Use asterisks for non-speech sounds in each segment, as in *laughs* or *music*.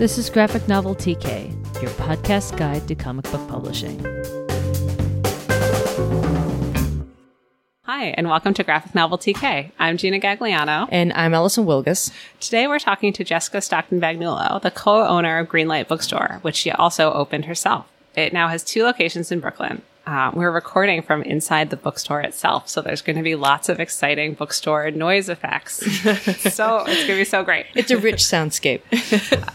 This is Graphic Novel TK, your podcast guide to comic book publishing. Hi, and welcome to Graphic Novel TK. I'm Gina Gagliano. And I'm Allison Wilgus. Today we're talking to Jessica Stockton Bagnulo, the co owner of Greenlight Bookstore, which she also opened herself. It now has two locations in Brooklyn. Uh, we're recording from inside the bookstore itself, so there's going to be lots of exciting bookstore noise effects. *laughs* so it's going to be so great. It's a rich soundscape.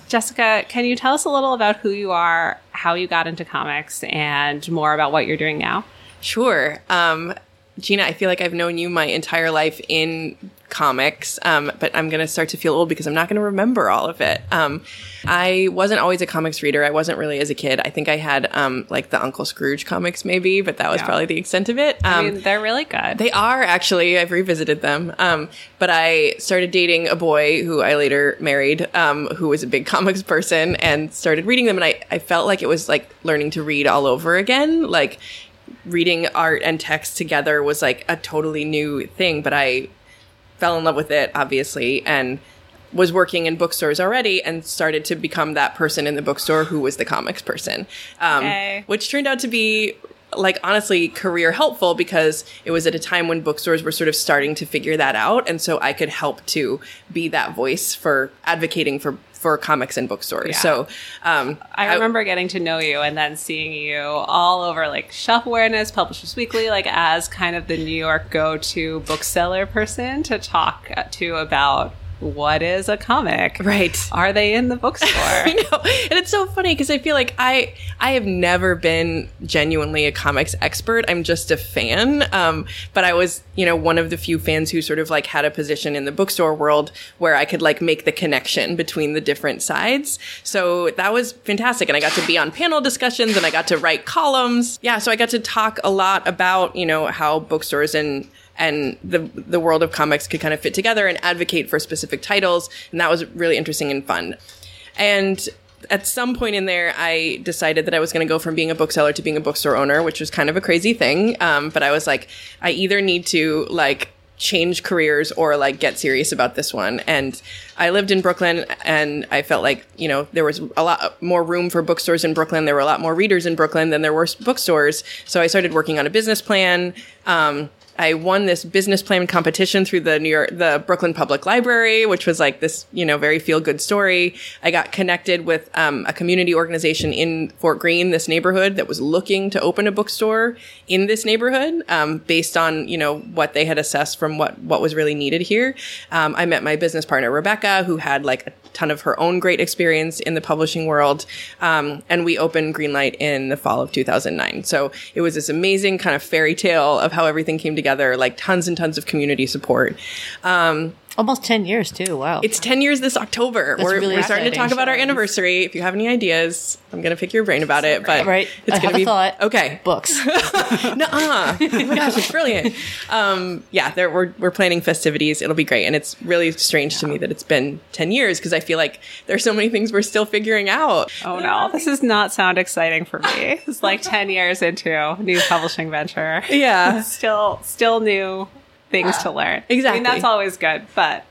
*laughs* Jessica, can you tell us a little about who you are, how you got into comics, and more about what you're doing now? Sure. Um, Gina, I feel like I've known you my entire life in comics, um, but I'm going to start to feel old because I'm not going to remember all of it. Um, I wasn't always a comics reader. I wasn't really as a kid. I think I had um, like the Uncle Scrooge comics, maybe, but that was Yeah. probably the extent of it. I Um, mean, they're really good. they are actually. I've revisited them. Um, but I started dating a boy who I later married, um, who was a big *laughs* comics person, and started reading them. And I, I felt like it was like learning to read all over again. Like reading art and text together was like a totally new thing. But I fell in love with it, obviously, and was working in bookstores already and started to become that person in the bookstore who was the comics person. Um, Okay. Which turned out to be like honestly career helpful because it was at a time when bookstores were sort of starting to figure that out and so I could help to be that voice for advocating for for comics and bookstores. Yeah. So um I remember getting to know you and then seeing you all over like Shelf Awareness, Publishers Weekly, like as kind of the New York go to bookseller person to talk to about what is a comic. Right. Are they in the *laughs* bookstore? I know. And it's so funny because I feel like I I have never been genuinely a comics expert. I'm just a fan. Um, but I was, you know, one of the few fans who sort of like had a position in the bookstore world where I could like make the connection between the different sides. So that was fantastic. And I got to be on panel discussions and I got to write columns. Yeah. So I got to talk a lot about, you know, how bookstores and and the the world of comics could kind of fit together and advocate for specific titles and that was really interesting and fun and at some point in there, I decided that I was going to go from being a bookseller to being a bookstore owner, which was kind of a crazy thing. Um, but I was like, I either need to like change careers or like get serious about this one. And I lived in Brooklyn and I felt like, you know, there was a lot more room for bookstores in Brooklyn. There were a lot more readers in Brooklyn than there were bookstores. So I started working on a business plan. Um, I won this business plan competition through the New York, the Brooklyn Public Library, which was like this, you know, very feel good story. I got connected with um, a community organization in Fort Greene, this neighborhood that was looking to open a bookstore in this neighborhood, um, based on you know what they had assessed from what what was really needed here. Um, I met my business partner Rebecca, who had like a ton of her own great experience in the publishing world, um, and we opened Greenlight in the fall of 2009. So it was this amazing kind of fairy tale of how everything came like tons and tons of community support. Um, Almost 10 years, too. Wow. it's 10 years this October. We're, really we're starting to talk about our anniversary. If you have any ideas, I'm going to pick your brain about it. But Right. it's I going to be thought. okay. Books. *laughs* no, uh. Oh my gosh, it's brilliant. Um, yeah, there, we're we're planning festivities. It'll be great, and it's really strange to me that it's been 10 years because I feel like there's so many things we're still figuring out. oh no, this does not sound exciting for me. It's like 10 years into a new publishing venture. Yeah. Still, still new things ah, to learn. I Exactly. mean, that's always good, but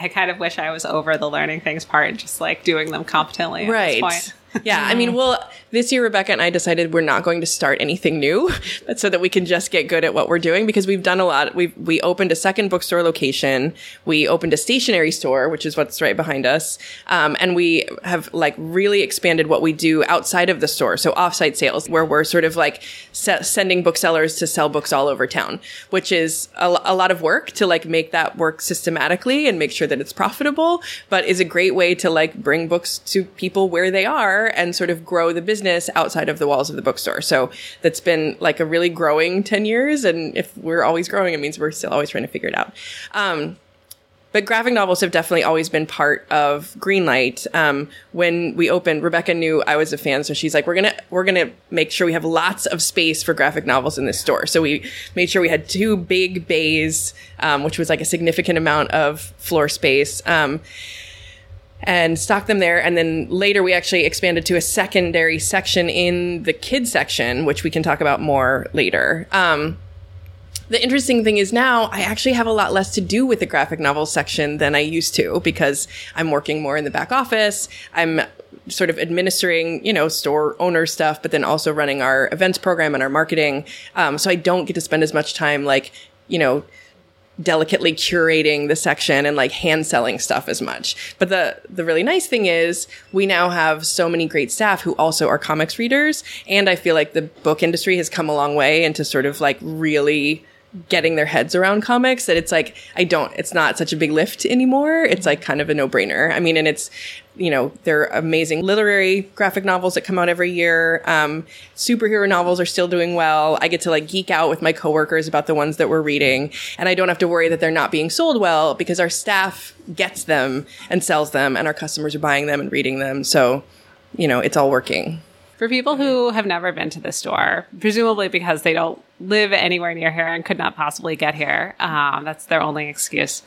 I kind of wish I was over the learning things part and just like doing them competently at right. Yeah, I mean, well, this year Rebecca and I decided we're not going to start anything new, *laughs* but so that we can just get good at what we're doing because we've done a lot. We we opened a second bookstore location, we opened a stationery store, which is what's right behind us, um, and we have like really expanded what we do outside of the store, so offsite sales, where we're sort of like se- sending booksellers to sell books all over town, which is a lot of work to like make that work systematically and make sure that it's profitable, but is a great way to like bring books to people where they are and sort of grow the business outside of the walls of the bookstore. So that's been like a really growing 10 years. And if we're always growing, it means we're still always trying to figure it out. Um, but graphic novels have definitely always been part of Greenlight. Um, when we opened, Rebecca knew I was a fan, so she's like, "We're gonna we're gonna make sure we have lots of space for graphic novels in this store." So we made sure we had two big bays, um, which was like a significant amount of floor space. Um, and stocked them there. And then later we actually expanded to a secondary section in the kids section, which we can talk about more later. Um, the interesting thing is now I actually have a lot less to do with the graphic novel section than I used to because I'm working more in the back office. I'm sort of administering, you know, store owner stuff, but then also running our events program and our marketing. Um, so I don't get to spend as much time like, you know, delicately curating the section and like hand selling stuff as much. But the the really nice thing is we now have so many great staff who also are comics readers and I feel like the book industry has come a long way into sort of like really getting their heads around comics that it's like I don't it's not such a big lift anymore. It's like kind of a no-brainer. I mean and it's you know, they're amazing literary graphic novels that come out every year. Um, superhero novels are still doing well. I get to like geek out with my coworkers about the ones that we're reading, and I don't have to worry that they're not being sold well because our staff gets them and sells them, and our customers are buying them and reading them. So, you know, it's all working. For people who have never been to the store, presumably because they don't live anywhere near here and could not possibly get here, um, that's their only excuse.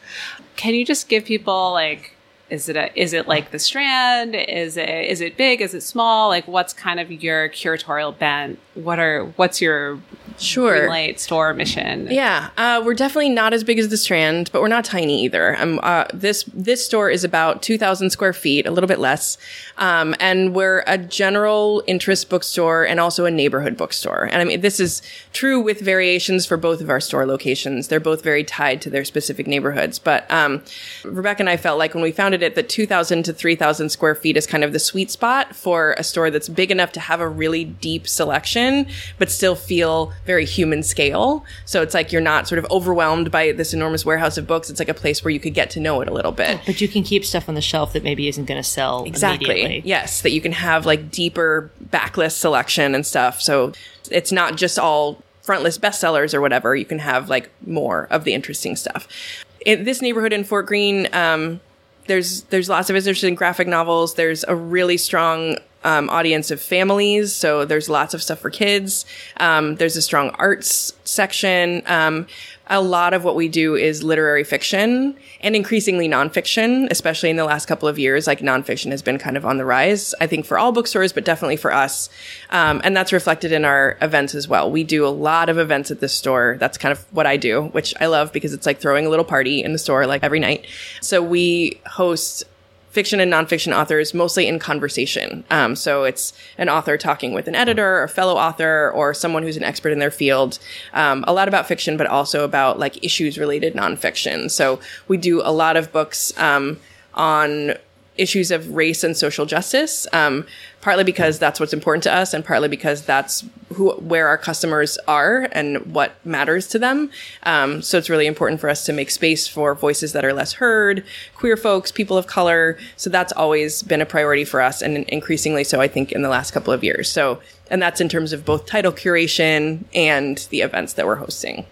Can you just give people like is it a, is it like the strand? Is it is it big? Is it small? Like what's kind of your curatorial bent? What are what's your Sure. light store mission Yeah, uh, we're definitely not as big as the Strand, but we're not tiny either. Um, uh, this this store is about two thousand square feet, a little bit less, um, and we're a general interest bookstore and also a neighborhood bookstore. And I mean, this is true with variations for both of our store locations. They're both very tied to their specific neighborhoods. But um, Rebecca and I felt like when we founded it that two thousand to three thousand square feet is kind of the sweet spot for a store that's big enough to have a really deep selection, but still feel very human scale. So it's like you're not sort of overwhelmed by this enormous warehouse of books. It's like a place where you could get to know it a little bit. But you can keep stuff on the shelf that maybe isn't going to sell Exactly. Yes, that you can have like deeper backlist selection and stuff. So it's not just all frontlist bestsellers or whatever. You can have like more of the interesting stuff. In this neighborhood in Fort Greene, um, there's there's lots of interest in graphic novels. There's a really strong um, audience of families, so there's lots of stuff for kids. Um, there's a strong arts section. Um, a lot of what we do is literary fiction and increasingly nonfiction, especially in the last couple of years. Like nonfiction has been kind of on the rise, I think, for all bookstores, but definitely for us. Um, and that's reflected in our events as well. We do a lot of events at this store. That's kind of what I do, which I love because it's like throwing a little party in the store like every night. So we host fiction and nonfiction authors mostly in conversation. Um, so it's an author talking with an editor, a fellow author, or someone who's an expert in their field. Um, a lot about fiction, but also about like issues related nonfiction. So we do a lot of books um, on issues of race and social justice. Um, partly because that's what's important to us, and partly because that's who where our customers are and what matters to them. Um, so it's really important for us to make space for voices that are less heard, queer folks, people of color. So that's always been a priority for us, and increasingly so, I think, in the last couple of years. So, and that's in terms of both title curation and the events that we're hosting.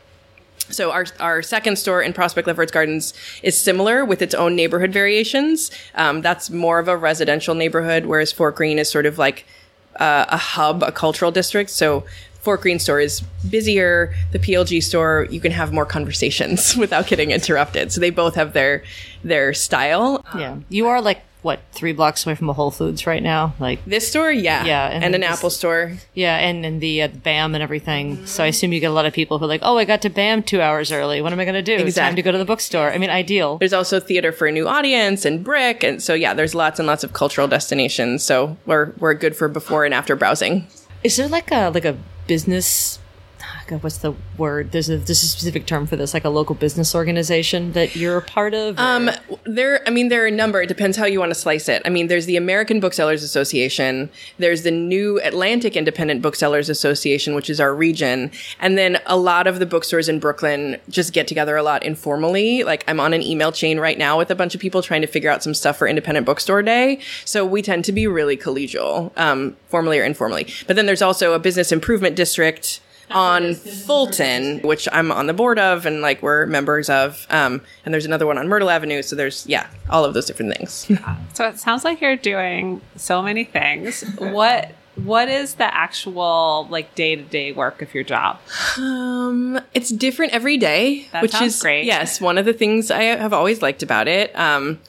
So our our second store in Prospect Lefferts Gardens is similar with its own neighborhood variations. Um, that's more of a residential neighborhood, whereas Fort Greene is sort of like uh, a hub, a cultural district. So Fort Greene store is busier. The PLG store, you can have more conversations *laughs* without getting interrupted. So they both have their their style. Yeah. You are like, what, three blocks away from a Whole Foods right now? Like, This store, yeah, Yeah, and, and an this- Apple store. yeah, and, and the uh, BAM and everything. So I assume you get a lot of people who are like, oh, I got to BAM two hours early. What am I going to do? It's time to go to the bookstore. I mean, ideal. There's also theater for a new audience and BRIC, and so yeah, there's lots and lots of cultural destinations. So we're we're good for before and after browsing. Is there like a like a business? God, what's the word? There's a there's a specific term for this, like a local business organization that you're a part of. or- Um, there, I mean, there are a number. It depends how you want to slice it. I mean, there's the American Booksellers Association. There's the New Atlantic Independent Booksellers Association, which is our region. And then a lot of the bookstores in Brooklyn just get together a lot informally. Like I'm on an email chain right now with a bunch of people trying to figure out some stuff for Independent Bookstore Day. So we tend to be really collegial, um, formally or informally. But then there's also a business improvement district on Fulton, which I'm on the board of and like we're members of. Um, and there's another one on Myrtle Avenue. So there's, yeah, all of those different things. *laughs* so it sounds like you're doing so many things what what is the actual like day-to-day work of your job um, it's different every day, That which is great. Yes, one of the things I have always liked about it. Um,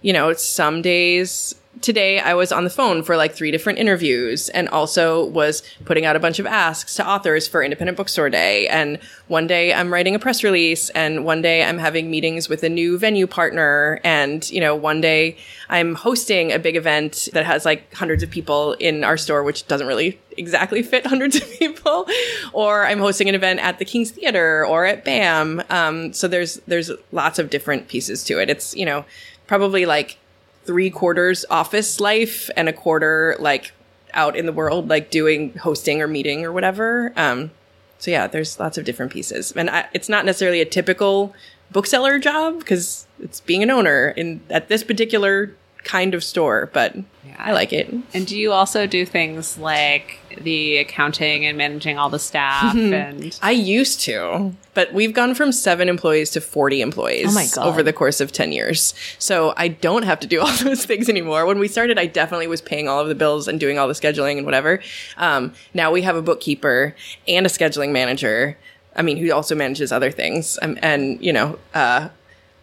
you know, some days today I was on the phone for like three different interviews and also was putting out a bunch of asks to authors for Independent Bookstore Day. And one day I'm writing a press release and one day I'm having meetings with a new venue partner. And, you know, one day I'm hosting a big event that has like hundreds of people in our store, which doesn't really exactly fit *laughs* hundreds of people. Or I'm hosting an event at the King's Theater or at BAM. Um, so there's, there's lots of different pieces to it. It's, you know, probably like three quarters office life and a quarter like out in the world, like doing hosting or meeting or whatever. Um, so yeah, there's lots of different pieces, and I, it's not necessarily a typical bookseller job because it's being an owner in at this particular kind of store, but yeah. I like it. And do you also do things like the accounting and managing all the staff and I used to, but we've gone from 7 employees to 40 employees oh over the course of 10 years. So I don't have to do *laughs* all those things anymore. When we started, I definitely was paying all of the bills and doing all the scheduling and whatever. Um, now we have a bookkeeper and a scheduling manager. I mean, who also manages other things. Um, and, you know, uh,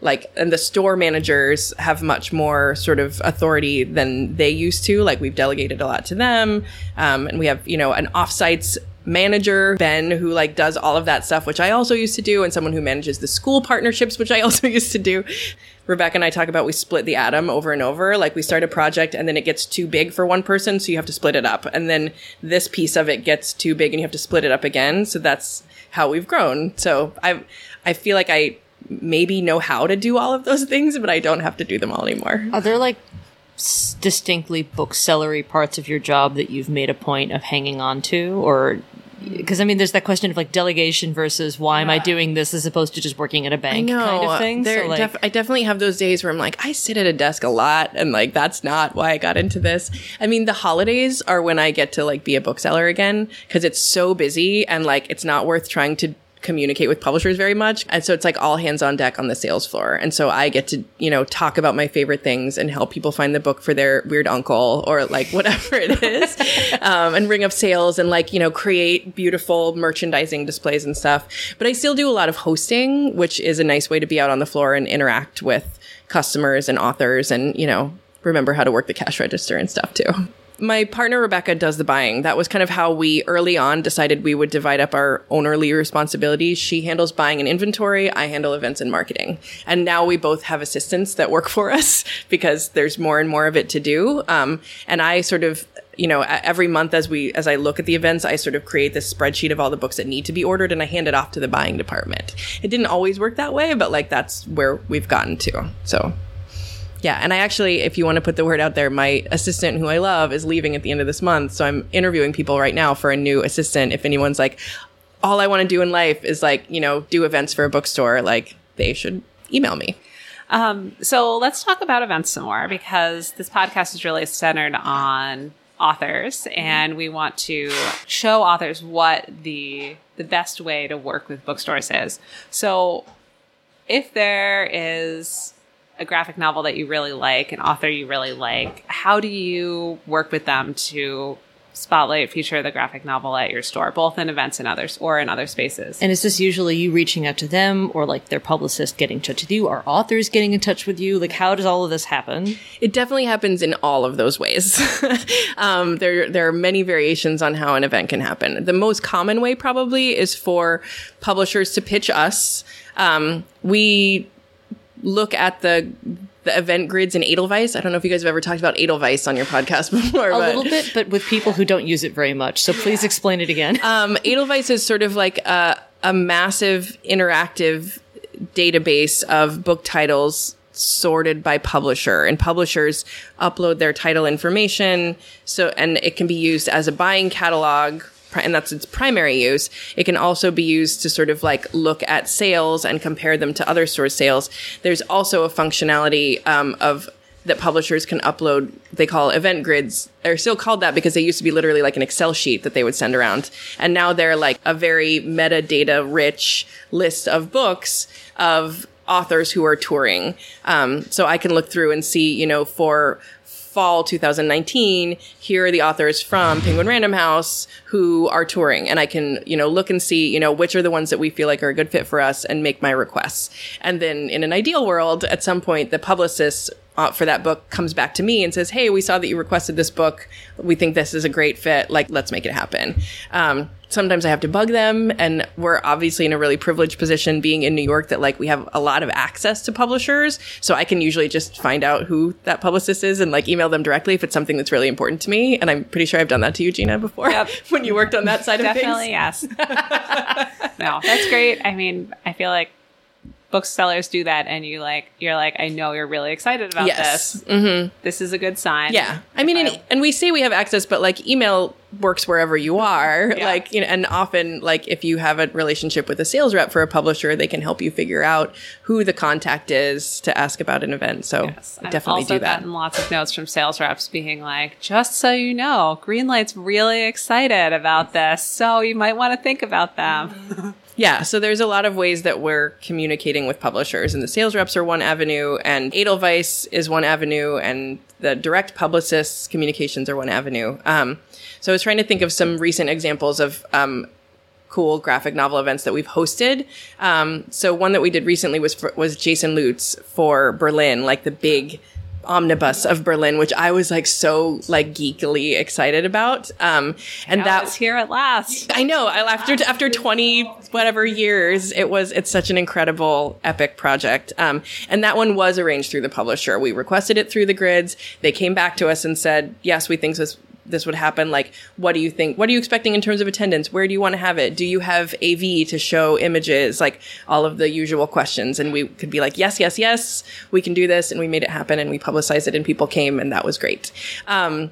like and the store managers have much more sort of authority than they used to. Like we've delegated a lot to them. Um, and we have you know an offsites manager ben who like does all of that stuff which i also used to do and someone who manages the school partnerships which i *laughs* also used to do. Rebecca and i talk about we split the atom over and over. Like we start a project and then it gets too big for one person so you have to split it up. And then this piece of it gets too big and you have to split it up again. So that's how we've grown. So i i feel like i maybe know how to do all of those things, but I don't have to do them all anymore. Are there like s- distinctly booksellery parts of your job that you've made a point of hanging on to, or because I mean, there's that question of like delegation versus why am I doing this as opposed to just working at a bank kind of thing. There, so like, def- I definitely have those days where I'm like, I sit at a desk a lot, and like that's not why I got into this. I mean, the holidays are when I get to like be a bookseller again because it's so busy and like it's not worth trying to communicate with publishers very much. And so it's like all hands on deck on the sales floor. And so I get to, you know, talk about my favorite things and help people find the book for their weird uncle or like whatever it is. *laughs* um, and ring up sales and like, you know, create beautiful merchandising displays and stuff. But I still do a lot of hosting, which is a nice way to be out on the floor and interact with customers and authors and, you know, remember how to work the cash register and stuff too my partner Rebecca does the buying. That was kind of how we early on decided we would divide up our ownerly responsibilities. She handles buying and inventory. I handle events and marketing. And now we both have assistants that work *laughs* for us because there's more and more of it to do. Um, and I sort of you know every month as we as i look at the events i sort of create this spreadsheet of all the books that need to be ordered and i hand it off to the buying department it didn't always work that way but like that's where we've gotten to so yeah, and I actually, if you want to put the word out there, my assistant who I love is leaving at the end of this month. So I'm interviewing people right now for a new assistant. If anyone's like, all I want to do in life is like, you know, do events for a bookstore, like they should email me. Um, so let's talk about events some more because this podcast is really centered on authors and we want to show authors what the the best way to work with bookstores is. So if there is a graphic novel that you really like, an author you really like, how do you work with them to spotlight feature the graphic novel at your store, both in events and others or in other spaces? and is this usually you reaching out to them, or like their publicist getting in touch with you, or authors getting in touch with you? Like, how does all of this happen? It definitely happens in all of those ways. *laughs* um, there, there are many variations on how an event can happen. The most common way probably is for publishers to pitch us. Um, we look at the the event grids in Edelweiss. I don't know if you guys have ever talked about Edelweiss on your podcast *laughs* before. A but, little bit, but with people who don't use it very much. So please explain it again. *laughs* Um, Edelweiss is sort of like a, a massive interactive database of book titles sorted by publisher and publishers upload their title information so and it can be used as a buying catalog and that's its primary use. It can also be used to sort of like look at sales and compare them to other stores sales. There's also a functionality um, of that publishers can upload they call event grids. They're still called that because they used to be literally like an excel sheet that they would send around. And now they're like a very metadata rich list of books of authors who are touring. Um, so i can look through and see you know for fall 2019 here are the authors from penguin random house who are touring and i can you know look and see you know which are the ones that we feel like are a good fit for us and make my requests. And then in an ideal world at some point the publicists uh, for that book comes back to me and says, "Hey, we saw that you requested this book. We think this is a great fit. Like, let's make it happen." Um, sometimes I have to bug them, and we're obviously in a really privileged position being in New York that like we have a lot of access to publishers, so I can usually just find out who that publicist is and like email them directly if it's something that's really important to me. And I'm pretty sure I've done that to you, Gina, before Yep. *laughs* when you worked on that side of things. Definitely, yes. *laughs* no, that's great. I mean, I feel like booksellers do that, and you like, you're like, I know you're really excited about Yes. this. Mm-hmm. This is a good sign. Yeah. I mean, If and, and we say we have access, but like email works wherever you are. Yeah. Like, you know, and often, like, if you have a relationship with a sales rep for a publisher, they can help you figure out who the contact is to ask about an event. So Yes. I I've definitely also do that. gotten lots of notes from sales reps being like, just so you know, Greenlight's really excited about this, so you might want to think about them. *laughs* Yeah, so there's a lot of ways that we're communicating with publishers, and the sales reps are one avenue, and Edelweiss is one avenue, and the direct publicists communications are one avenue. Um, so I was trying to think of some recent examples of um, cool graphic novel events that we've hosted. Um, so one that we did recently was for, was Jason Lutes for Berlin, like the big omnibus of Berlin, which I was like so like geekily excited about. Um, and that it's here at last. I know. I after after twenty whatever years, it was it's such an incredible epic project. Um, and that one was arranged through the publisher. We requested it through the grids. They came back to us and said, "Yes, we think this." This would happen. Like, what do you think? What are you expecting in terms of attendance? Where do you want to have it? Do you have AV to show images? Like all of the usual questions. And we could be like, yes, yes, yes, we can do this. And we made it happen and we publicized it and people came and that was great. Um,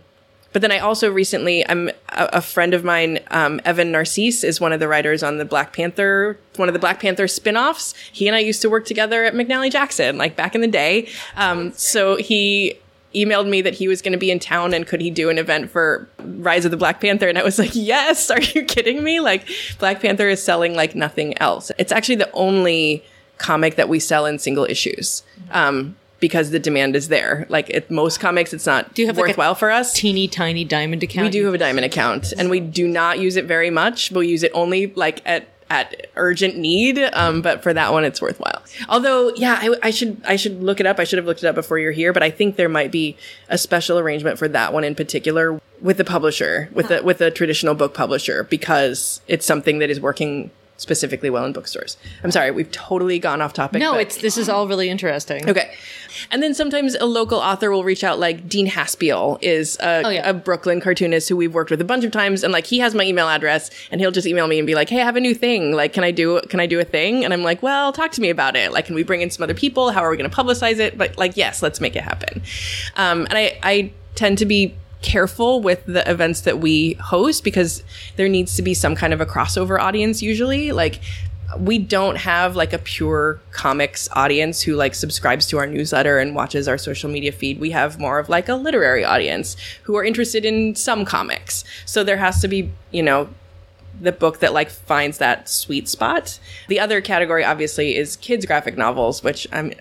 but then I also recently, I'm a, a friend of mine, um, Evan Narcisse, is one of the writers on the Black Panther, one of the Black Panther spin-offs. He and I used to work together at McNally Jackson, like back in the day. Um, so he emailed me that he was going to be in town and could he do an event for Rise of the Black Panther? And I was like, *laughs* yes, are you kidding me? Like Black Panther is selling like nothing else. It's actually the only comic that we sell in single issues. Um, because the demand is there. Like at most comics, it's not Do you have, like, a worthwhile for us. Teeny tiny diamond account. We do have a diamond account, and we do not use it very much. We'll use it only like at at urgent need. Um, but for that one, it's worthwhile. Although, yeah, I, I should I should look it up. I should have looked it up before you're here. But I think there might be a special arrangement for that one in particular with the publisher, with the with a traditional book publisher, because it's something that is working specifically well in bookstores. I'm sorry, we've totally gone off topic. No, but- it's this is all really interesting. Okay. And then sometimes a local author will reach out, like Dean Haspiel is a, Oh, yeah. a Brooklyn cartoonist who we've worked with a bunch of times. And like, he has my email address and he'll just email me and be like, Hey, I have a new thing. Like, can I do, can I do a thing? And I'm like, well, talk to me about it. Like, can we bring in some other people? How are we going to publicize it? But like, yes, let's make it happen. Um, and I, I tend to be careful with the events that we host because there needs to be some kind of a crossover audience usually. Like, we don't have like a pure comics audience who like subscribes to our newsletter and watches our social media feed. We have more of like a literary audience who are interested in some comics. So there has to be, you know, the book that like finds that sweet spot. The other category obviously is kids graphic novels, which I'm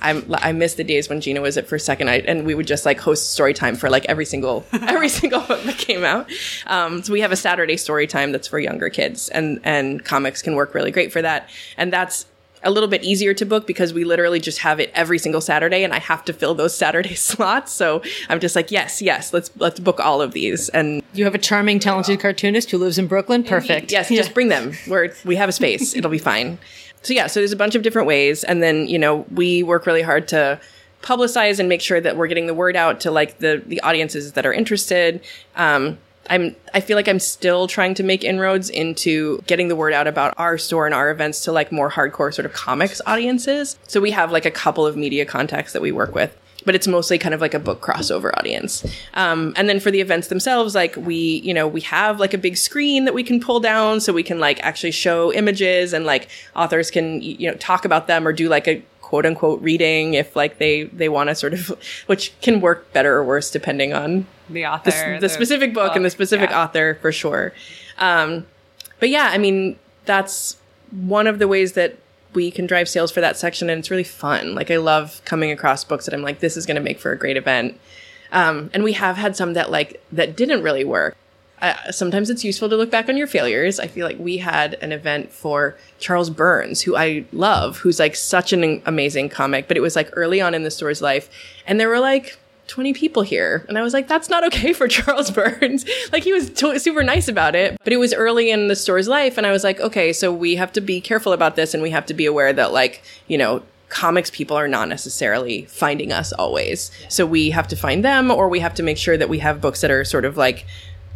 I'm I miss the days when Gina was at First Second Night and we would just like host story time for like every single *laughs* every single book that came out. Um, so we have a Saturday story time that's for younger kids and and comics can work really great for that. And that's a little bit easier to book because we literally just have it every single Saturday and I have to fill those Saturday *laughs* slots. So I'm just like, yes, yes, let's let's book all of these. And You have a charming, talented cartoonist who lives in Brooklyn. Perfect. Yes, just bring them. Where we have a space, it'll be fine. *laughs* So yeah, so there's a bunch of different ways, and then you know we work really hard to publicize and make sure that we're getting the word out to like the the audiences that are interested. Um, I'm I feel like I'm still trying to make inroads into getting the word out about our store and our events to like more hardcore sort of comics audiences. So we have like a couple of media contacts that we work with but it's mostly kind of like a book crossover audience. Um, and then for the events themselves, like we, you know, we have like a big screen that we can pull down so we can like actually show images and like authors can, you know, talk about them or do like a quote unquote reading if like they, they want to sort of, *laughs* which can work better or worse depending on The author, the, the specific book and the specific yeah. author for sure. Um, but yeah, I mean, that's one of the ways that we can drive sales for that section, and it's really fun. Like, I love coming across books that I'm like, this is going to make for a great event. Um, and we have had some that like that didn't really work. uh, sometimes it's useful to look back on your failures. I feel like we had an event for Charles Burns, who I love, who's like such an amazing comic, but it was like early on in the store's life. And there were like 20 people here. And I was like, that's not okay for *laughs* Charles Burns. *laughs* like he was to- super nice about it, but it was early in the store's life. And I was like, okay, so we have to be careful about this and we have to be aware that like, you know, comics people are not necessarily finding us always. So we have to find them or we have to make sure that we have books that are sort of like,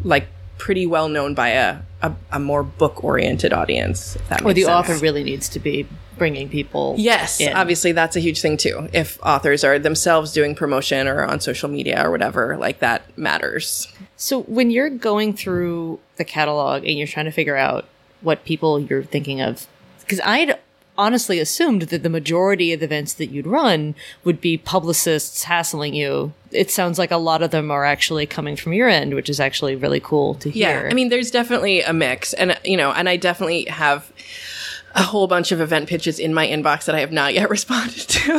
like pretty well known by a, a, a more book oriented audience. If that Or the sense. author really needs to be bringing people. Yes, in. obviously that's a huge thing too. If authors are themselves doing promotion or on social media or whatever, like that matters. So when you're going through the catalog and you're trying to figure out what people you're thinking of, because I'd honestly assumed that the majority of the events that you'd run would be publicists hassling you. It sounds like a lot of them are actually coming from your end, which is actually really cool to hear. Yeah, I mean, there's definitely a mix, and you know, and I definitely have a whole bunch of event pitches in my inbox that I have not yet *laughs* responded to.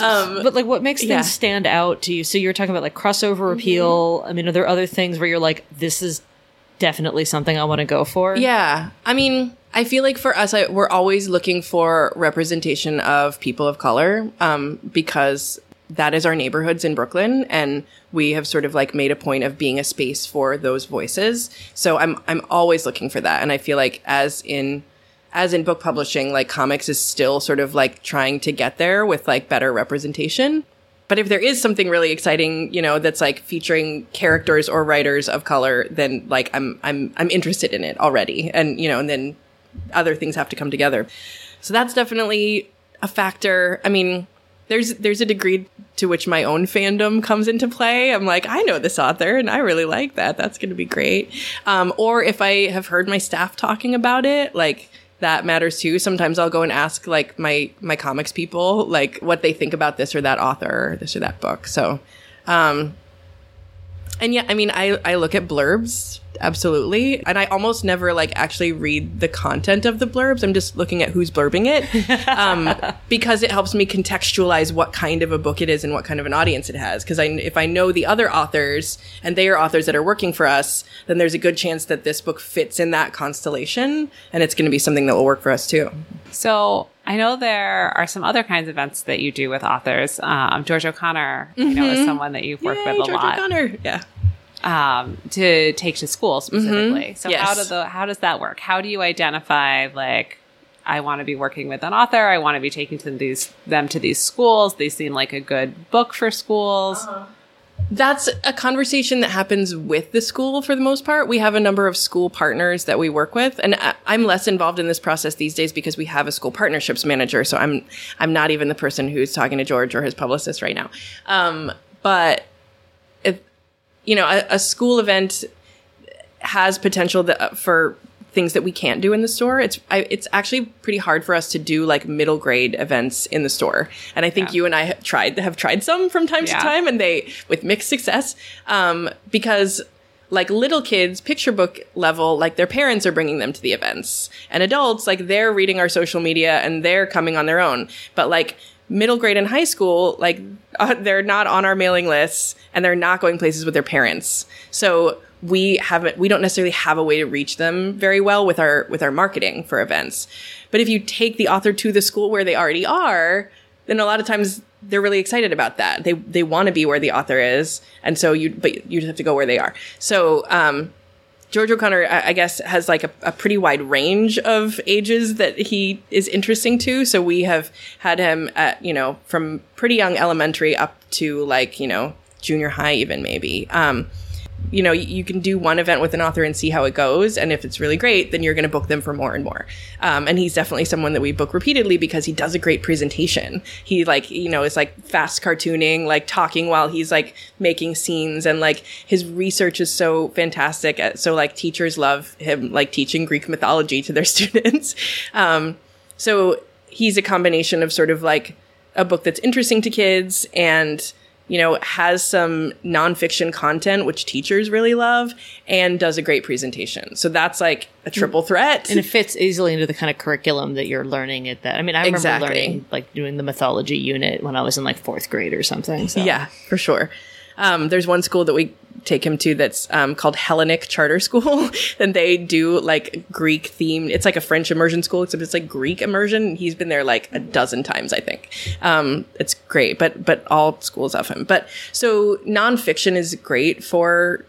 um, but like what makes yeah. things stand out to you? So you're talking about like crossover appeal. I mean, are there other things where you're like, this is definitely something I want to go for? Yeah. I mean, I feel like for us, I, we're always looking for representation of people of color um, because that is our neighborhoods in Brooklyn, and we have sort of like made a point of being a space for those voices. So I'm I'm always looking for that, and I feel like as in as in book publishing, like comics is still sort of like trying to get there with like better representation. But if there is something really exciting, you know, that's like featuring characters or writers of color, then like I'm I'm I'm interested in it already. And you know, and then other things have to come together. So that's definitely a factor. I mean, there's there's a degree to which my own fandom comes into play. I'm like, I know this author and I really like that. That's going to be great. Um, or if I have heard my staff talking about it, like that matters too. Sometimes I'll go and ask like my my comics people like what they think about this or that author or this or that book. So, um, and yeah, I mean, I I look at blurbs absolutely, and I almost never like actually read the content of the blurbs. I'm just looking at who's blurbing it, um, *laughs* because it helps me contextualize what kind of a book it is and what kind of an audience it has. Because I if I know the other authors and they are authors that are working for us, then there's a good chance that this book fits in that constellation, and it's going to be something that will work for us too. So I know there are some other kinds of events that you do with authors. Um, George O'Connor, you know, is someone that you've worked Yay, with a lot. George lot O'Connor. Yeah. um, to take to school specifically. So Yes. how do the how does that work? How do you identify like I want to be working with an author. I want to be taking to these them to these schools. They seem like a good book for schools. That's a conversation that happens with the school for the most part. We have a number of school partners that we work with, and I- I'm less involved in this process these days because we have a school partnerships manager. So I'm I'm not even the person who's talking to George or his publicist right now. Um, but if you know, a, a school event has potential that, for things that we can't do in the store. It's I, it's actually pretty hard for us to do like middle grade events in the store, and I think Yeah. you and I have tried have tried some from time Yeah. to time, and they with mixed success um, because. Like little kids, picture book level, like their parents are bringing them to the events, and adults, like they're reading our social media and they're coming on their own. But like middle grade and high school, like uh, *laughs* they're not on our mailing lists and they're not going places with their parents. So we haven't, we don't necessarily have a way to reach them very well with our, with our marketing for events. But if you take the author to the school where they already are, then a lot of times they're really excited about that. They, they want to be where the author is. And so you, but you just have to go where they are. So, um, George O'Connor, I I guess, has like a, a pretty wide range of ages that he is interesting to. So we have had him at, you know, from pretty young elementary up to like, you know, junior high, even maybe. Um, you know, you can do one event with an author and see how it goes. And if it's really great, then you're going to book them for more and more. Um, and he's definitely someone that we book repeatedly because he does a great presentation. He like, you know, is like fast cartooning, like talking while he's like making scenes and like his research is so fantastic. At, so like teachers love him like teaching Greek mythology to their *laughs* students. Um, so he's a combination of sort of like a book that's interesting to kids and you know has some nonfiction content which teachers really love and does a great presentation so that's like a triple threat and it fits easily into the kind of curriculum that you're learning at that. I mean, I remember Exactly. learning like doing the mythology unit when I was in like fourth grade or something. So. Yeah, for sure. Um, there's one school that we take him to that's um, called Hellenic Charter School, *laughs* and they do like Greek themed. It's like a French immersion school, except it's like Greek immersion. He's been there like a dozen times, I think. Um, it's great, but but all schools of him. But so nonfiction is great for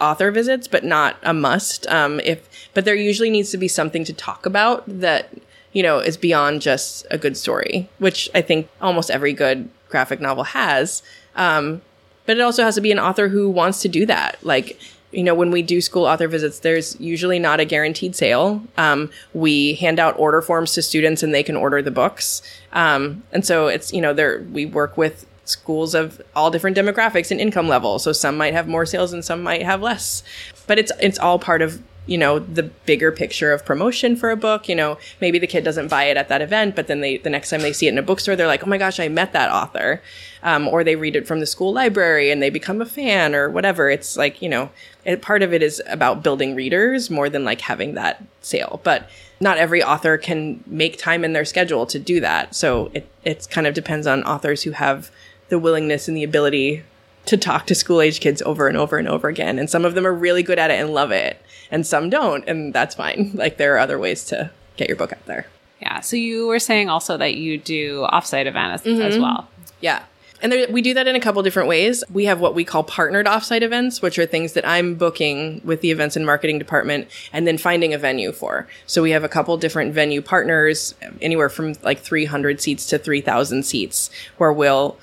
author visits, but not a must. Um, if but there usually needs to be something to talk about that you know is beyond just a good story, which I think almost every good graphic novel has. Um, but it also has to be an author who wants to do that. Like, you know, when we do school author visits, there's usually not a guaranteed sale. Um, we hand out order forms to students and they can order the books. Um, and so it's, you know, there, we work with schools of all different demographics and income levels. So some might have more sales and some might have less, but it's, it's all part of you know the bigger picture of promotion for a book you know maybe the kid doesn't buy it at that event but then they the next time they see it in a bookstore they're like oh my gosh i met that author. Um, or they read it from the school library and they become a fan or whatever. It's like you know it, part of it is about building readers more than like having that sale. But not every author can make time in their schedule to do that. So it it kind of depends on authors who have the willingness and the ability to talk to school age kids over and over and over again. And some of them are really good at it and love it, and some don't, and that's fine. *laughs* Like there are other ways to get your book out there. Yeah. So you were saying also that you do offsite events as mm-hmm. well. Yeah. And there, we do that in a couple different ways. We have what we call partnered offsite events, which are things that I'm booking with the events and marketing department and then finding a venue for. So we have a couple different venue partners, anywhere from like 300 seats to 3,000 seats, where we'll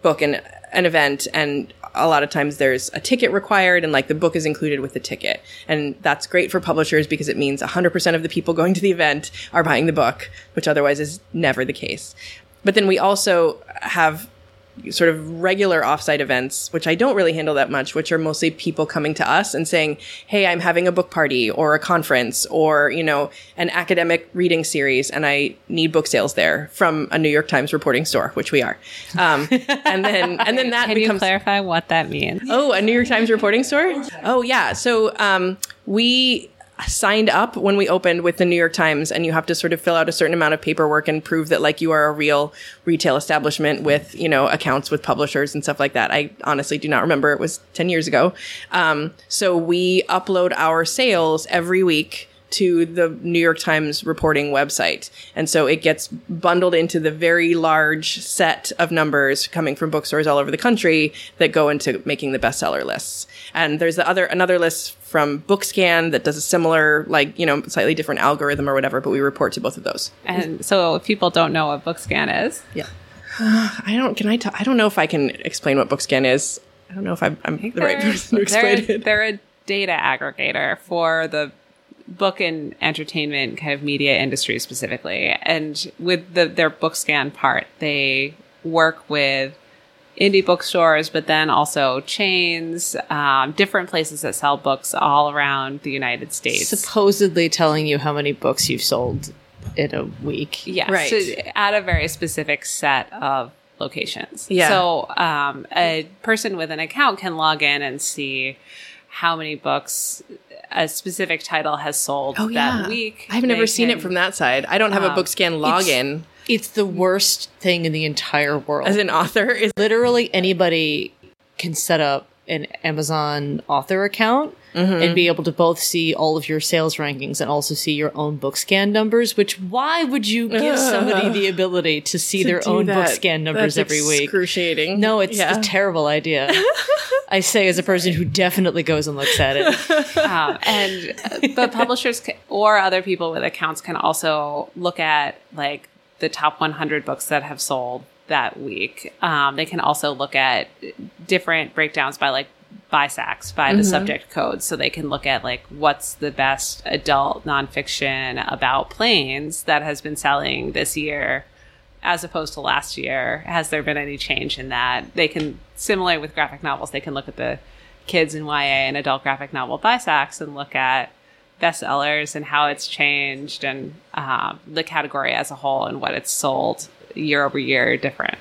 book an, an event and a lot of times there's a ticket required and like the book is included with the ticket. And that's great for publishers because it means 100% of the people going to the event are buying the book, which otherwise is never the case. But then we also have sort of regular offsite events, which I don't really handle that much, which are mostly people coming to us and saying, Hey, I'm having a book party or a conference or, you know, an academic reading series and I need book sales there from a New York Times reporting store, which we are. Um, and then, and then that *laughs* Can becomes. you clarify what that means? Oh, a New York Times reporting store? Oh, yeah. So um, we signed up when we opened with the New York Times, and you have to sort of fill out a certain amount of paperwork and prove that like you are a real retail establishment with you know accounts with publishers and stuff like that. I honestly do not remember; it was ten years ago. Um, so we upload our sales every week to the New York Times reporting website. And so it gets bundled into the very large set of numbers coming from bookstores all over the country that go into making the bestseller lists. And there's the other, another list from Bookscan that does a similar, like, you know, slightly different algorithm or whatever, but we report to both of those. And so if people don't know what Bookscan is, Yeah. *sighs* I don't, can I, t- I don't know if I can explain what Bookscan is. I don't know if I'm, I'm the right person to explain it. They're a data aggregator for the book and entertainment kind of media industry specifically. And with the, their Bookscan part, they work with indie bookstores, but then also chains, um, different places that sell books all around the United States. Supposedly telling you how many books you've sold in a week. Yes, Right. so at a very specific set of locations. Yeah. So um, a person with an account can log in and see how many books a specific title has sold that week. Oh, I've never They seen it from that side. I don't have a um, Bookscan login It's the worst thing in the entire world. as an author. Is literally anybody can set up an Amazon author account and be able to both see all of your sales rankings and also see your own Bookscan numbers. Which why would you give *laughs* somebody the ability to see their do own book scan numbers That's every week? Excruciating. No, it's Yeah. a terrible idea. *laughs* I say as a person who definitely goes and looks at it. *laughs* um, and but publishers ca or other people with accounts can also look at like the top 100 books that have sold that week. Um, they can also look at different breakdowns by like BISACs by the subject code, so they can look at like what's the best adult nonfiction about planes that has been selling this year as opposed to last year. Has there been any change in that? They can similarly with graphic novels, they can look at the kids in YA and adult graphic novel BISACs and look at bestsellers and how it's changed and um, the category as a whole and what it's sold year over year different.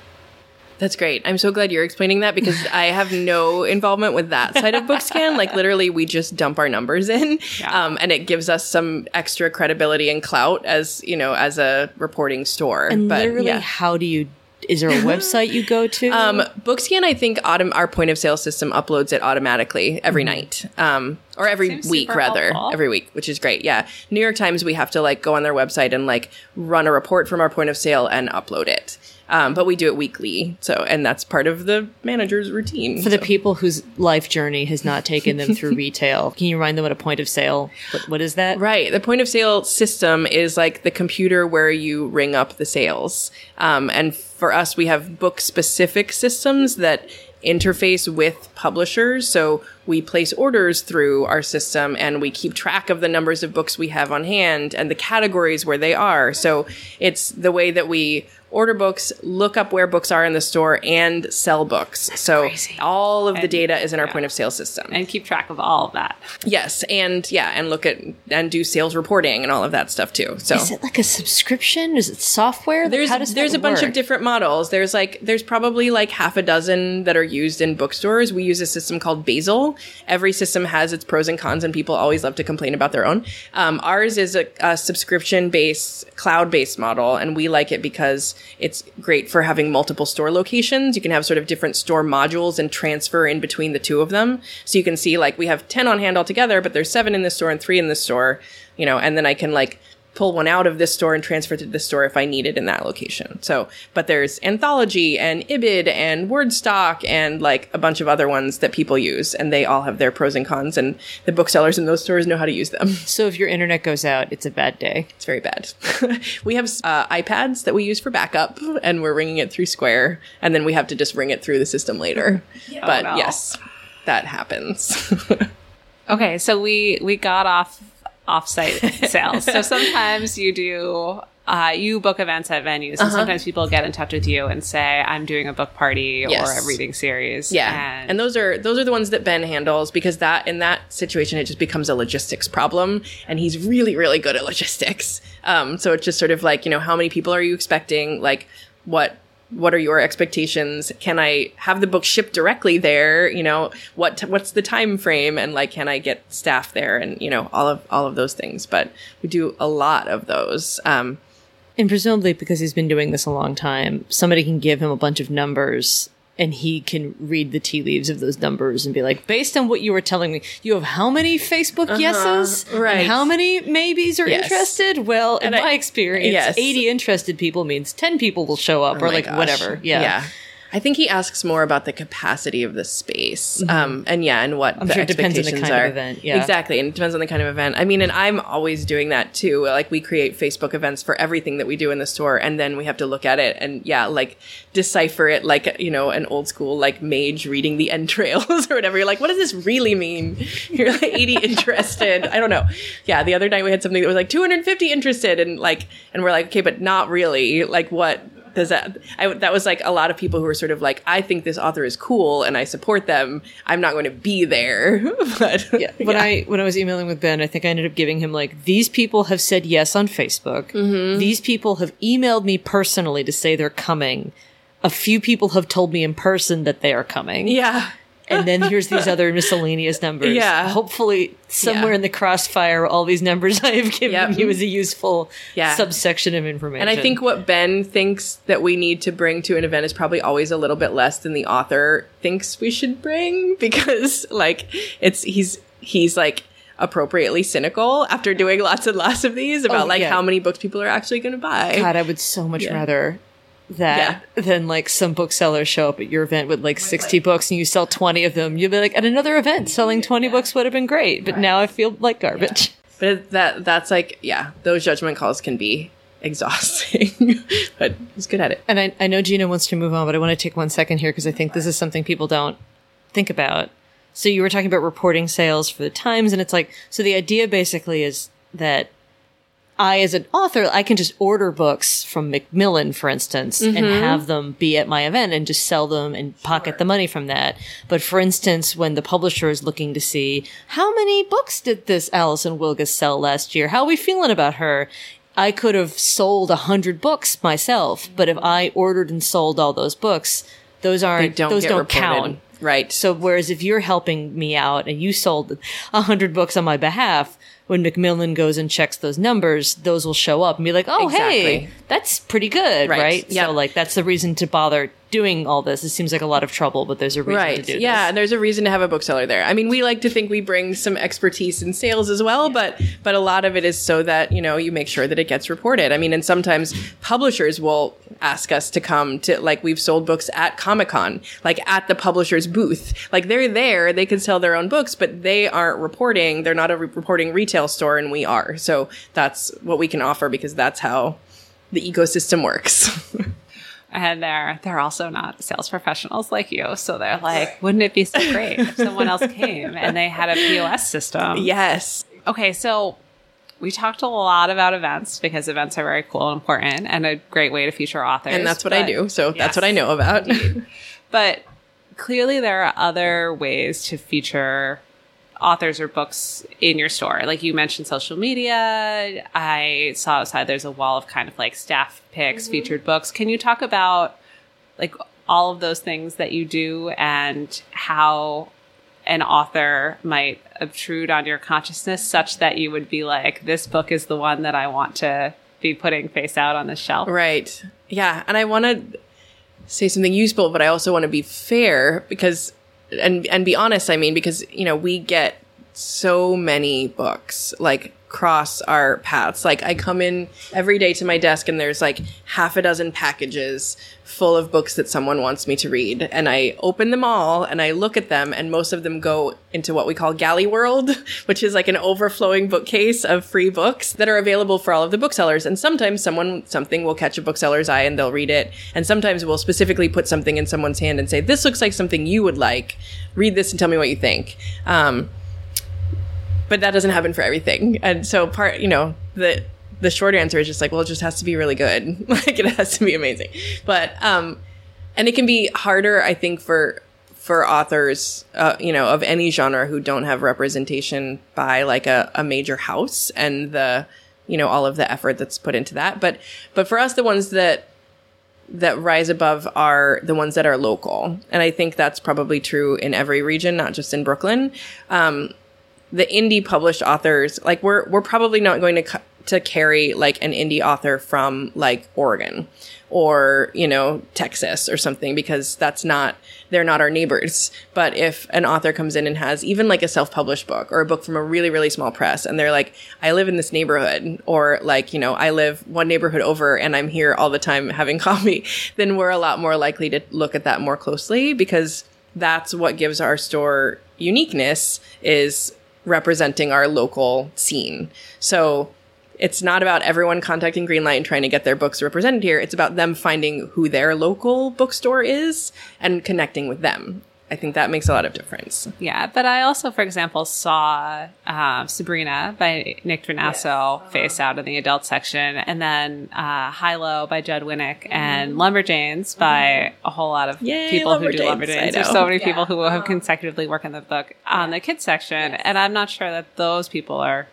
That's great. I'm so glad you're explaining that because I have no *laughs* involvement with that side of Bookscan. Like literally, we just dump our numbers in, Yeah. um, and it gives us some extra credibility and clout as you know as a reporting store. And but literally, yeah. how do you? Is there a website you go to? *laughs* Um, Bookscan, I think autom- our point of sale system uploads it automatically every night, um, or every Seems week rather, helpful. every week, which is great. Yeah, New York Times, we have to like go on their website and like run a report from our point of sale and upload it. Um, but we do it weekly, so and that's part of the manager's routine. For the people whose life journey has not taken them through *laughs* retail, can you remind them what a point of sale? What, what is that? Right. The point of sale system is like the computer where you ring up the sales. Um, and for us, we have book specific systems that interface with publishers. So we place orders through our system and we keep track of the numbers of books we have on hand and the categories where they are. So it's the way that we order books, look up where books are in the store and sell books. so crazy. all of the And- data is in our yeah. point of sale system. and keep track of all of that. Yes, and yeah, and look at and do sales reporting and all of that stuff too. So Is it like a subscription? Is it software? Like, there's how does there's that a bunch of different models. There's like there's probably like half a dozen that are used in bookstores. We use a system called Basil. Every system has its pros and cons, and people always love to complain about their own. Um, ours is a, a subscription based, cloud based model, and we like it because it's great for having multiple store locations. You can have sort of different store modules and transfer in between the two of them. So you can see like we have ten on hand altogether, but there's seven in this store and three in this store. You know, and then I can like pull one out of this store and transfer to this store if I need it in that location. So, but there's Anthology and Ibid and Wordstock and like a bunch of other ones that people use, and they all have their pros and cons, and the booksellers in those stores know how to use them. *laughs* So if your internet goes out, it's a bad day. It's very bad. *laughs* we have uh, iPads that we use for backup, and we're ringing it through Square, and then we have to just ring it through the system later. *laughs* but no. yes, that happens. Okay, so we we got off offsite *laughs* sales. So sometimes you do uh, you book events at venues, Uh-huh. and sometimes people get in touch with you and say, "I'm doing a book party or Yes. a reading series." Yeah, and, those are those are the ones that Ben handles because that in that situation it just becomes a logistics problem, and he's really really good at logistics. Um, so it's just sort of like you know how many people are you expecting? Like what what are your expectations? Can I have the book shipped directly there? You know what t- what's the time frame? And like can I get staff there? And you know all of all of those things. But we do a lot of those. Um, And presumably, because he's been doing this a long time, somebody can give him a bunch of numbers and he can read the tea leaves of those numbers and be like, based on what you were telling me, you have how many Facebook yeses? Uh-huh. right. And how many maybes are Yes. interested? Well, in I- my experience, yes. 80 interested people means 10 people will show up Oh or like gosh. whatever. Yeah. Yeah. I think he asks more about the capacity of the space. Um, and yeah, and what Mm-hmm. I'm the sure it depends on the expectations kind of are. event, yeah. Exactly. And it depends on the kind of event. I mean, and I'm always doing that too. Like we create Facebook events for everything that we do in the store. And then we have to look at it and yeah, like decipher it like, you know, an old school, like mage reading the entrails *laughs* or whatever. You're like, what does this really mean? *laughs* You're like 80 interested. I don't know. Yeah. The other night we had something that was like 250 interested and like, and we're like, okay, but not really. Like what? Does that I, that was like a lot of people who were sort of like i think this author is cool and i support them i'm not going to be there *laughs* but Yeah. When I when I was emailing with Ben, I think I ended up giving him like these people have said yes on Facebook. Mm-hmm. These people have emailed me personally to say they're coming. A few people have told me in person that they are coming. yeah And then here's these *laughs* other miscellaneous numbers. Yeah. Hopefully somewhere Yeah. in the crossfire all these numbers *laughs* I have given Yep. you is a useful Yeah. subsection of information. and i think what ben thinks that we need to bring to an event is probably always a little bit less than the author thinks we should bring *laughs* because like it's he's he's like appropriately cynical after doing lots and lots of these about Oh, like yeah. how many books people are actually going to buy God, I would so much Yeah. rather that then, like some booksellers show up at your event with like 60 books and you sell 20 of them. You'll be like, at another event, selling 20 books would have been great. But now I feel like garbage. But that that's like yeah, those judgment calls can be exhausting. *laughs* but he's good at it. And I, I know Gina wants to move on, but I want to take one second here because I think this is something people don't think about. So you were talking about reporting sales for the Times, and it's like, so the idea basically is that I, as an author, I can just order books from Macmillan, for instance, and mm-hmm. have them be at my event and just sell them and pocket the money from that. But for instance, when the publisher is looking to see how many books did this Alison Wilgus sell last year? How are we feeling about her? I could have sold a hundred books myself, but if I ordered and sold all those books, those aren't don't those don't reported. count Right. So whereas if you're helping me out and you sold a hundred books on my behalf, when Macmillan goes and checks those numbers, those will show up and be like, oh, hey, that's pretty good, Right. right? Yep. So like that's the reason to bother doing all this. It seems like a lot of trouble, but there's a reason to do it. Right. Yeah, this. and there's a reason to have a bookseller there. I mean, we like to think we bring some expertise in sales as well, but but a lot of it is so that, you know, you make sure that it gets reported. I mean, and sometimes publishers will ask us to come to like we've sold books at Comic-Con, like at the publisher's booth. Like they're there, they can sell their own books, but they aren't reporting. They're not a re- reporting retail store and we are. So that's what we can offer because that's how the ecosystem works. *laughs* and they're they're also not sales professionals like you so they're like wouldn't it be so great if someone else came and they had a pos system yes. okay so we talked a lot about events because events are very cool and important and a great way to feature authors And that's what I do. So Yes. that's what I know about. but clearly there are other ways to feature authors or books in your store? Like you mentioned social media. I saw outside there's a wall of kind of like staff picks mm-hmm. featured books. Can you talk about like all of those things that you do and how an author might obtrude on your consciousness such that you would be like this book is the one that i want to be putting face out on the shelf Right. Yeah. And I want to say something useful, but I also want to be fair because, and, and be honest, I mean, because, you know, we get so many books like cross our paths. Like I come in every day to my desk and there's like half a dozen packages full of books that someone wants me to read. And I open them all and I look at them and most of them go into what we call Galley World, *laughs* which is like an overflowing bookcase of free books that are available for all of the booksellers. And sometimes someone, something will catch a bookseller's eye and they'll read it. And sometimes we'll specifically put something in someone's hand and say, this looks like something you would like. Read this and tell me what you think. Um, but that doesn't happen for everything. And so part, you know, the the short answer is just like, well, it just has to be really good. *laughs* like it has to be amazing. But um and it can be harder, I think, for for authors, uh, you know, of any genre who don't have representation by like a, a major house and the, you know, all of the effort that's put into that. But but for us, the ones that that rise above are the ones that are local, and I think that's probably true in every region, not just in Brooklyn. Um, the indie published authors like we're we're probably not going to cu- to carry like an indie author from like Oregon or you know Texas or something because that's not they're not our neighbors. But if an author comes in and has even like a self-published book or a book from a really really small press and they're like I live in this neighborhood or like you know I live one neighborhood over and I'm here all the time having *laughs* coffee then we're a lot more likely to look at that more closely because that's what gives our store uniqueness is representing our local scene. So it's not about everyone contacting Greenlight and trying to get their books represented here. It's about them finding who their local bookstore is and connecting with them. I think that makes a lot of difference. Yeah, but I also, for example, saw uh, Sabrina by Nick Drnaso face out in the adult section, and then uh, Hilo by Judd Winick, and Lumberjanes by a whole lot of Yay, people who do Lumberjanes. There's so many people who have consecutively worked on the book on the kids section, and I'm not sure that those people are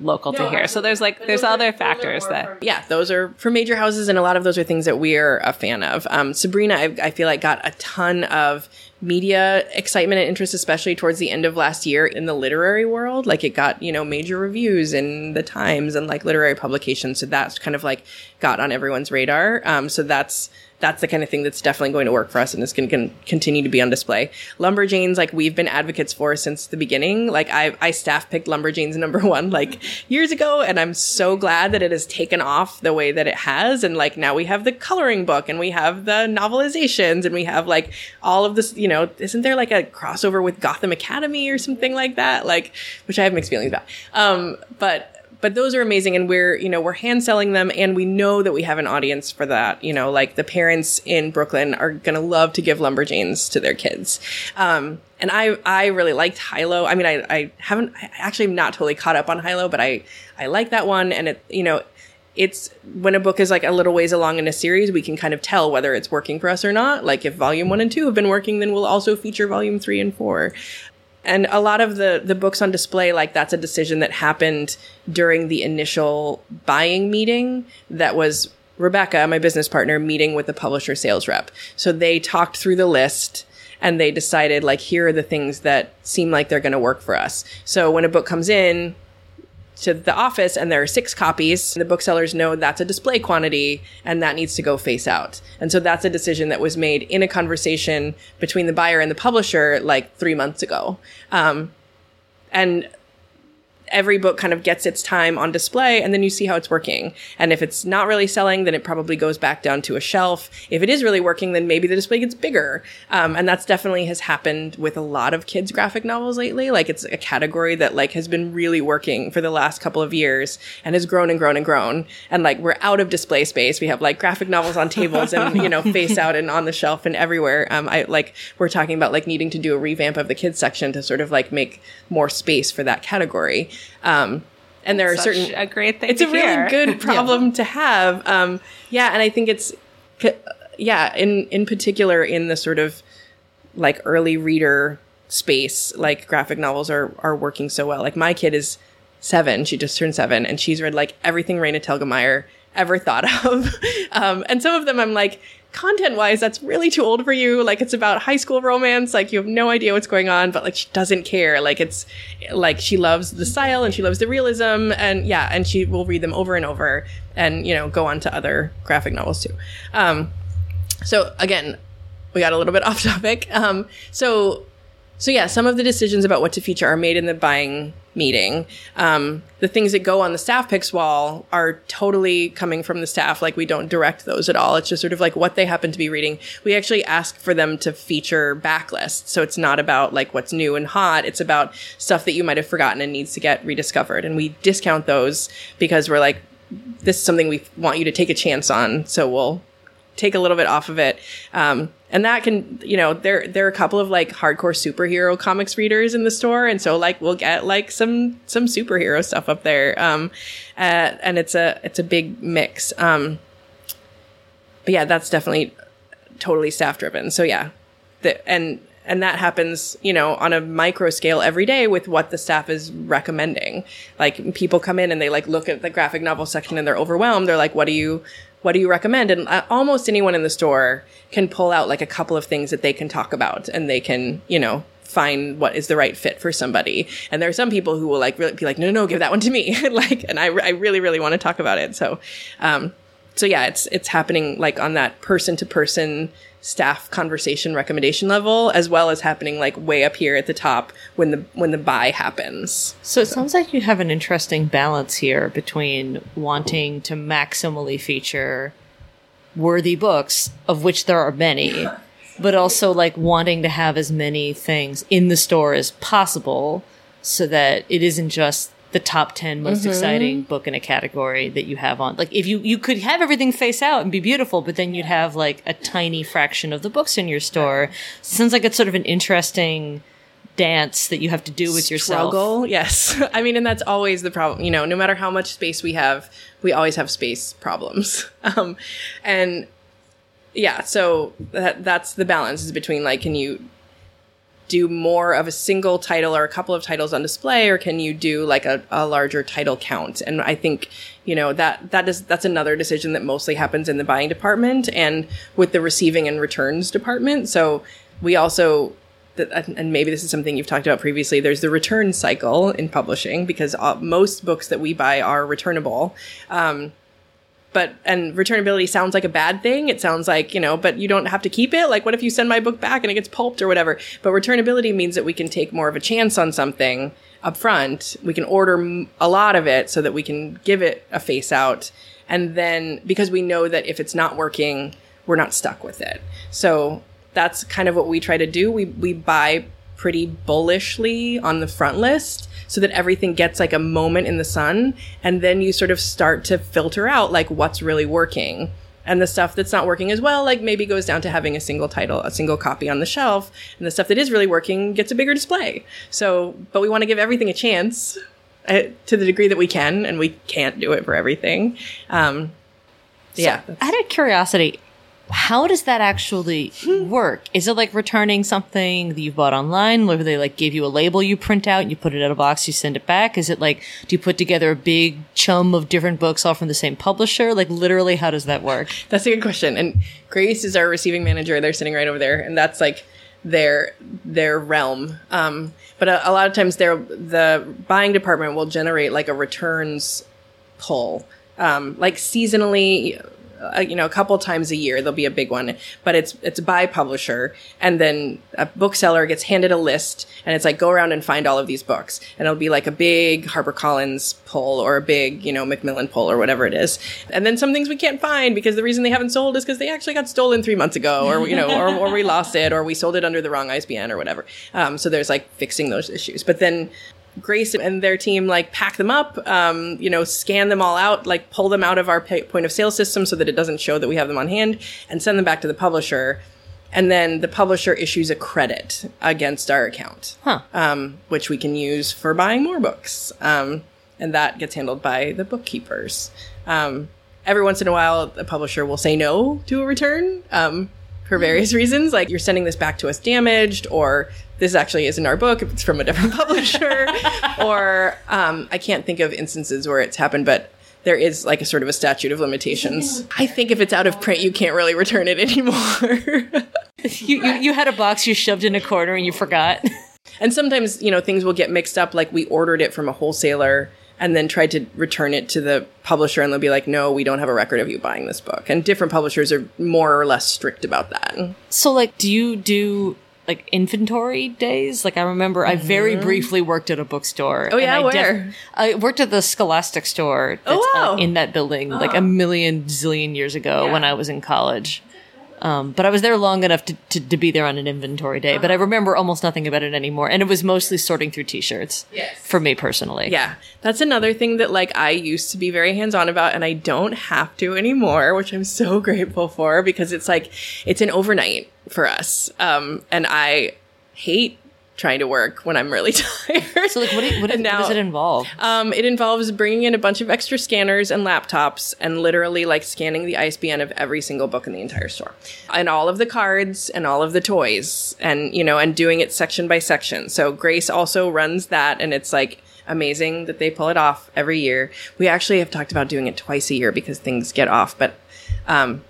local to here. So there's like there's other factors that Yeah, those are for major houses, and a lot of those are things that we're a fan of. Um, Sabrina, I, I feel like got a ton of media excitement and interest, especially towards the end of last year in the literary world. Like it got you know major reviews in the Times and like literary publications, so that's kind of like got on everyone's radar. Um, so that's that's the kind of thing that's definitely going to work for us and is going to continue to be on display. Lumberjanes, like we've been advocates for since the beginning. Like I, I staff picked Lumberjanes number *laughs* one like years ago, and I'm so glad that it has taken off the way that it has. And like now we have the coloring book and we have the novelizations and we have like all of this, you know, isn't there like a crossover with Gotham Academy or something like that? Like, which I have mixed feelings about. Um, but but those are amazing and we're you know we're hand selling them and we know that we have an audience for that you know like the parents in brooklyn are gonna love to give lumberjanes to their kids. Um, and i i really liked hilo. I mean i i haven't i actually am not totally caught up on hilo but i i like that one and it you know it's when a book is like a little ways along in a series, we can kind of tell whether it's working for us or not. Like if volume one and two have been working, then we'll also feature volume three and four and a lot of the the books on display like that's a decision that happened during the initial buying meeting that was Rebecca, my business partner, meeting with the publisher sales rep. So they talked through the list and they decided like here are the things that seem like they're going to work for us. So when a book comes in to the office and there are six copies, the booksellers know that's a display quantity and that needs to go face out. And so that's a decision that was made in a conversation between the buyer and the publisher like three months ago. Um, and every book kind of gets its time on display and then you see how it's working. And if it's not really selling, then it probably goes back down to a shelf. If it is really working, then maybe the display gets bigger. Um, and that's definitely has happened with a lot of kids graphic novels lately. Like it's a category that like has been really working for the last couple of years and has grown and grown and grown. And like we're out of display space. We have like graphic novels on tables and, you know, face out and on the shelf and everywhere. Um, I like, we're talking about like needing to do a revamp of the kids section to sort of like make more space for that category. Um, and there are Such certain a great thing it's a really good *laughs* problem to have. Um, yeah, and I think it's yeah, in in particular in the sort of like early reader space, like graphic novels are are working so well. Like my kid is seven; she just turned seven, and she's read like everything Raina Telgemeier ever thought *laughs* of. um, and some of them, I'm like. Content wise, that's really too old for you. Like, it's about high school romance. Like, you have no idea what's going on, but like, she doesn't care. Like, it's like she loves the style and she loves the realism. And yeah, and she will read them over and over and, you know, go on to other graphic novels too. Um, so again, we got a little bit *laughs* off topic. Um, so, so yeah, some of the decisions about what to feature are made in the buying meeting. Um, the things that go on the staff picks wall are totally coming from the staff. Like we don't direct those at all. It's just sort of like what they happen to be reading. We actually ask for them to feature backlists. So it's not about like what's new and hot. It's about stuff that you might have forgotten and needs to get rediscovered. And we discount those because we're like, this is something we want you to take a chance on. So we'll take a little bit off of it. Um, and that can, you know, there there are a couple of like hardcore superhero comics readers in the store, and so like we'll get like some some superhero stuff up there. Um, uh, and it's a it's a big mix. Um, but yeah, that's definitely totally staff driven. So yeah, the, and and that happens, you know, on a micro scale every day with what the staff is recommending. Like people come in and they like look at the graphic novel section and they're overwhelmed. They're like, "What do you, what do you recommend?" And uh, almost anyone in the store can pull out like a couple of things that they can talk about, and they can, you know, find what is the right fit for somebody. And there are some people who will like really be like, "No, no, no give that one to me," *laughs* like, and I, I really, really want to talk about it. So, um, so yeah, it's it's happening like on that person to person staff conversation recommendation level as well as happening like way up here at the top when the when the buy happens. So it sounds like you have an interesting balance here between wanting to maximally feature worthy books, of which there are many, but also like wanting to have as many things in the store as possible so that it isn't just the top 10 most exciting book in a category that you have on like if you you could have everything face out and be beautiful but then you'd have like a tiny fraction of the books in your store sounds like it's sort of an interesting dance that you have to do with yourself Struggle, yes. *laughs* I mean, and that's always the problem. You know, no matter how much space we have, we always have space problems. *laughs* Um, and yeah, so that that's the balance is between like, can you do more of a single title or a couple of titles on display, or can you do like a, a larger title count? And I think you know that that is that's another decision that mostly happens in the buying department and with the receiving and returns department. So we also and maybe this is something you've talked about previously. There's the return cycle in publishing because uh, most books that we buy are returnable. Um, but and returnability sounds like a bad thing. It sounds like you know, but you don't have to keep it. Like, what if you send my book back and it gets pulped or whatever? But returnability means that we can take more of a chance on something up front. We can order a lot of it so that we can give it a face out, and then because we know that if it's not working, we're not stuck with it. So that's kind of what we try to do. We we buy pretty bullishly on the front list so that everything gets like a moment in the sun and then you sort of start to filter out like what's really working. And the stuff that's not working as well like maybe goes down to having a single title a single copy on the shelf and the stuff that is really working gets a bigger display. So but we want to give everything a chance uh, to the degree that we can and we can't do it for everything. Um yeah. out of curiosity how does that actually work? Is it like returning something that you bought online where they like give you a label you print out, you put it in a box, you send it back? Is it like, do you put together a big chum of different books all from the same publisher? Like literally, how does that work? That's a good question. And Grace is our receiving manager. They're sitting right over there. And that's like their their realm. Um, but a, a lot of times, their the buying department will generate like a returns pull, um, like seasonally. Uh, you know, a couple times a year there'll be a big one, but it's it's by publisher, and then a bookseller gets handed a list, and it's like go around and find all of these books, and it'll be like a big HarperCollins pull or a big you know Macmillan pull or whatever it is, and then some things we can't find because the reason they haven't sold is because they actually got stolen three months ago, or you know, or, or we lost it, or we sold it under the wrong ISBN or whatever. Um, so there's like fixing those issues, but then Grace and their team like pack them up, um, you know, scan them all out, like pull them out of our pay- point of sale system so that it doesn't show that we have them on hand, and send them back to the publisher. And then the publisher issues a credit against our account, Huh. um, which we can use for buying more books. Um, and that gets handled by the bookkeepers. Um, every once in a while, the publisher will say no to a return um, for various reasons, like you're sending this back to us damaged, or this actually isn't our book, it's from a different *laughs* publisher, *laughs* or um, I can't think of instances where it's happened, but there is like a sort of a statute of limitations. I think if it's out of print, you can't really return it *laughs* anymore. You, you you had a box you shoved in a corner and you forgot. And sometimes, you know, things will get mixed up. Like we ordered it from a wholesaler and then tried to return it to the publisher and they'll be like, no, we don't have a record of you buying this book. And different publishers are more or less strict about that. So, like, do you do like inventory days? Like, I remember I very briefly worked at a bookstore. Mm-hmm. Oh, yeah? and I Where? I worked at the Scholastic store. That's, Oh, wow. uh, in that building, like a million zillion years ago when I was in college. Um, but I was there long enough to, to, to be there on an inventory day. But I remember almost nothing about it anymore. And it was mostly sorting through t-shirts. Yes. For me personally. Yeah. That's another thing that like I used to be very hands on about and I don't have to anymore, which I'm so *laughs* grateful for because it's like, it's an overnight for us. Um, and I hate trying to work when I'm really *laughs* tired. So, like, what, do And what does it involve? Um, it involves bringing in a bunch of extra scanners and laptops and literally like scanning the ISBN of every single book in the entire store and all of the cards and all of the toys and, you know, and doing it section by section. So Grace also runs that and it's like amazing that they pull it off every year. We actually have talked about doing it twice a year because things get off, but, um,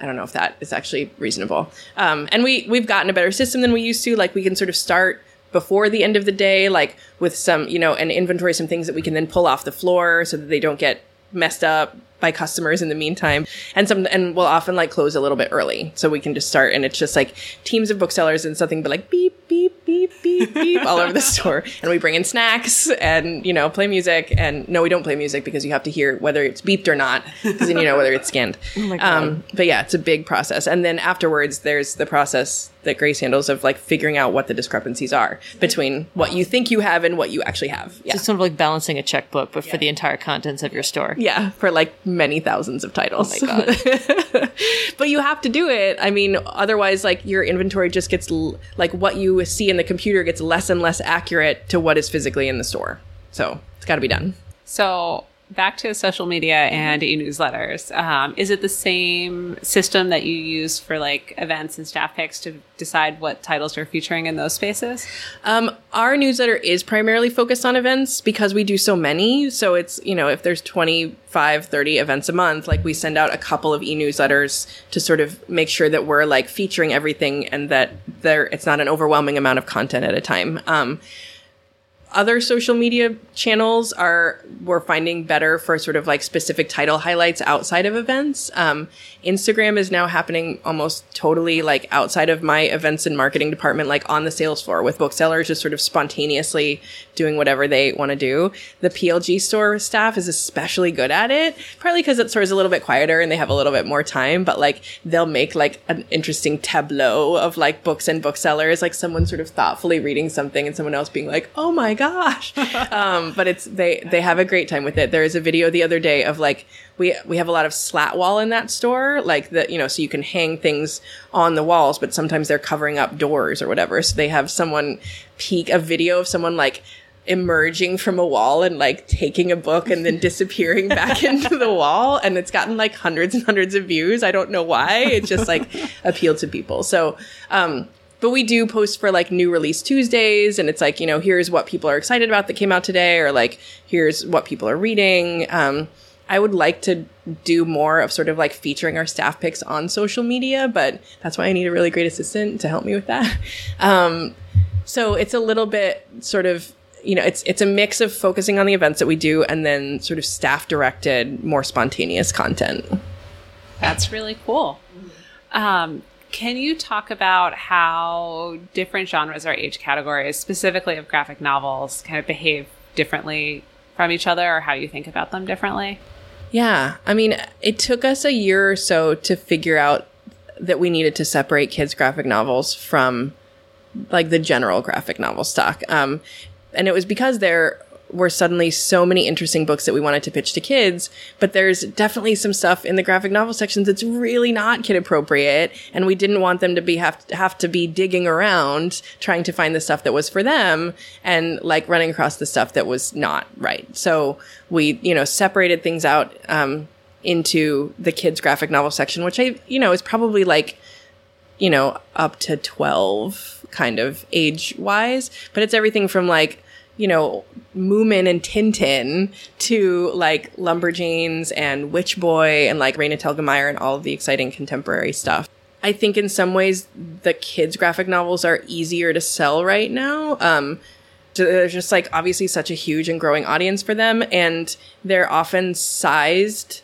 I don't know if that is actually reasonable. Um, and we we've gotten a better system than we used to. Like we can sort of start before the end of the day, like with some you know, and inventory some things that we can then pull off the floor so that they don't get messed up by customers in the meantime. And some and we'll often like close a little bit early so we can just start. And it's just like teams of booksellers and something, but like beep beep beep beep beep all over the *laughs* store. And we bring in snacks and you know play music. And no, we don't play music because you have to hear whether it's beeped or not because then you know whether it's scanned. *laughs* my God. Um, but yeah, it's a big process. And then afterwards, there's the process that Grace handles of like figuring out what the discrepancies are between what you think you have and what you actually have. Yeah. It's sort of like balancing a checkbook, but for the entire contents of your store. yeah, for like many thousands of titles. Oh my god. *laughs* but you have to do it. I mean, otherwise, like your inventory just gets l- like what you see in the computer gets less and less accurate to what is physically in the store. So it's got to be done. So back to social media and e-newsletters. Um, is it the same system that you use for like events and staff picks to decide what titles are featuring in those spaces? Um, our newsletter is primarily focused on events because we do so many. So it's, you know, if there's 25, 30 events a month, like we send out a couple of e-newsletters to sort of make sure that we're like featuring everything and that there, it's not an overwhelming amount of content at a time. Um, other social media channels are we're finding better for sort of like specific title highlights outside of events. Um, Instagram is now happening almost totally like outside of my events and marketing department, like on the sales floor with booksellers just sort of spontaneously doing whatever they want to do. The PLG store staff is especially good at it, partly because that store is a little bit quieter and they have a little bit more time, but like they'll make like an interesting tableau of like books and booksellers, like someone sort of thoughtfully reading something and someone else being like, oh my gosh. *laughs* um, but it's, they, they have a great time with it. There is a video the other day of like, we, we have a lot of slat wall in that store, like that, you know, so you can hang things on the walls, but sometimes they're covering up doors or whatever. So they have someone peek a video of someone like, emerging from a wall and like taking a book and then disappearing *laughs* back into the wall and it's gotten like hundreds and hundreds of views i don't know why it just like *laughs* appealed to people so um but we do post for like new release tuesdays and it's like you know here's what people are excited about that came out today or like here's what people are reading um I would like to do more of sort of like featuring our staff picks on social media, but that's why I need a really great assistant to help me with that. *laughs* Um, so it's a little bit sort of you know it's it's a mix of focusing on the events that we do and then sort of staff directed more spontaneous content That's really cool. Um, can you talk about how different genres or age categories, specifically of graphic novels, kind of behave differently from each other or how you think about them differently? Yeah. I mean, it took us a year or so to figure out that we needed to separate kids' graphic novels from like the general graphic novel stock. Um, and it was because there were suddenly so many interesting books that we wanted to pitch to kids, but there's definitely some stuff in the graphic novel sections that's really not kid appropriate, and we didn't want them to be have have to be digging around trying to find the stuff that was for them and like running across the stuff that was not right. So we, you know, separated things out um, into the kids graphic novel section, which I, you know, is probably like you know, up to 12 kind of age wise, but it's everything from like, you know, Moomin and Tintin to like Lumberjanes and Witch Boy and like Raina Telgemeier and all of the exciting contemporary stuff. I think in some ways the kids' graphic novels are easier to sell right now. Um, there's just like obviously such a huge and growing audience for them, and they're often sized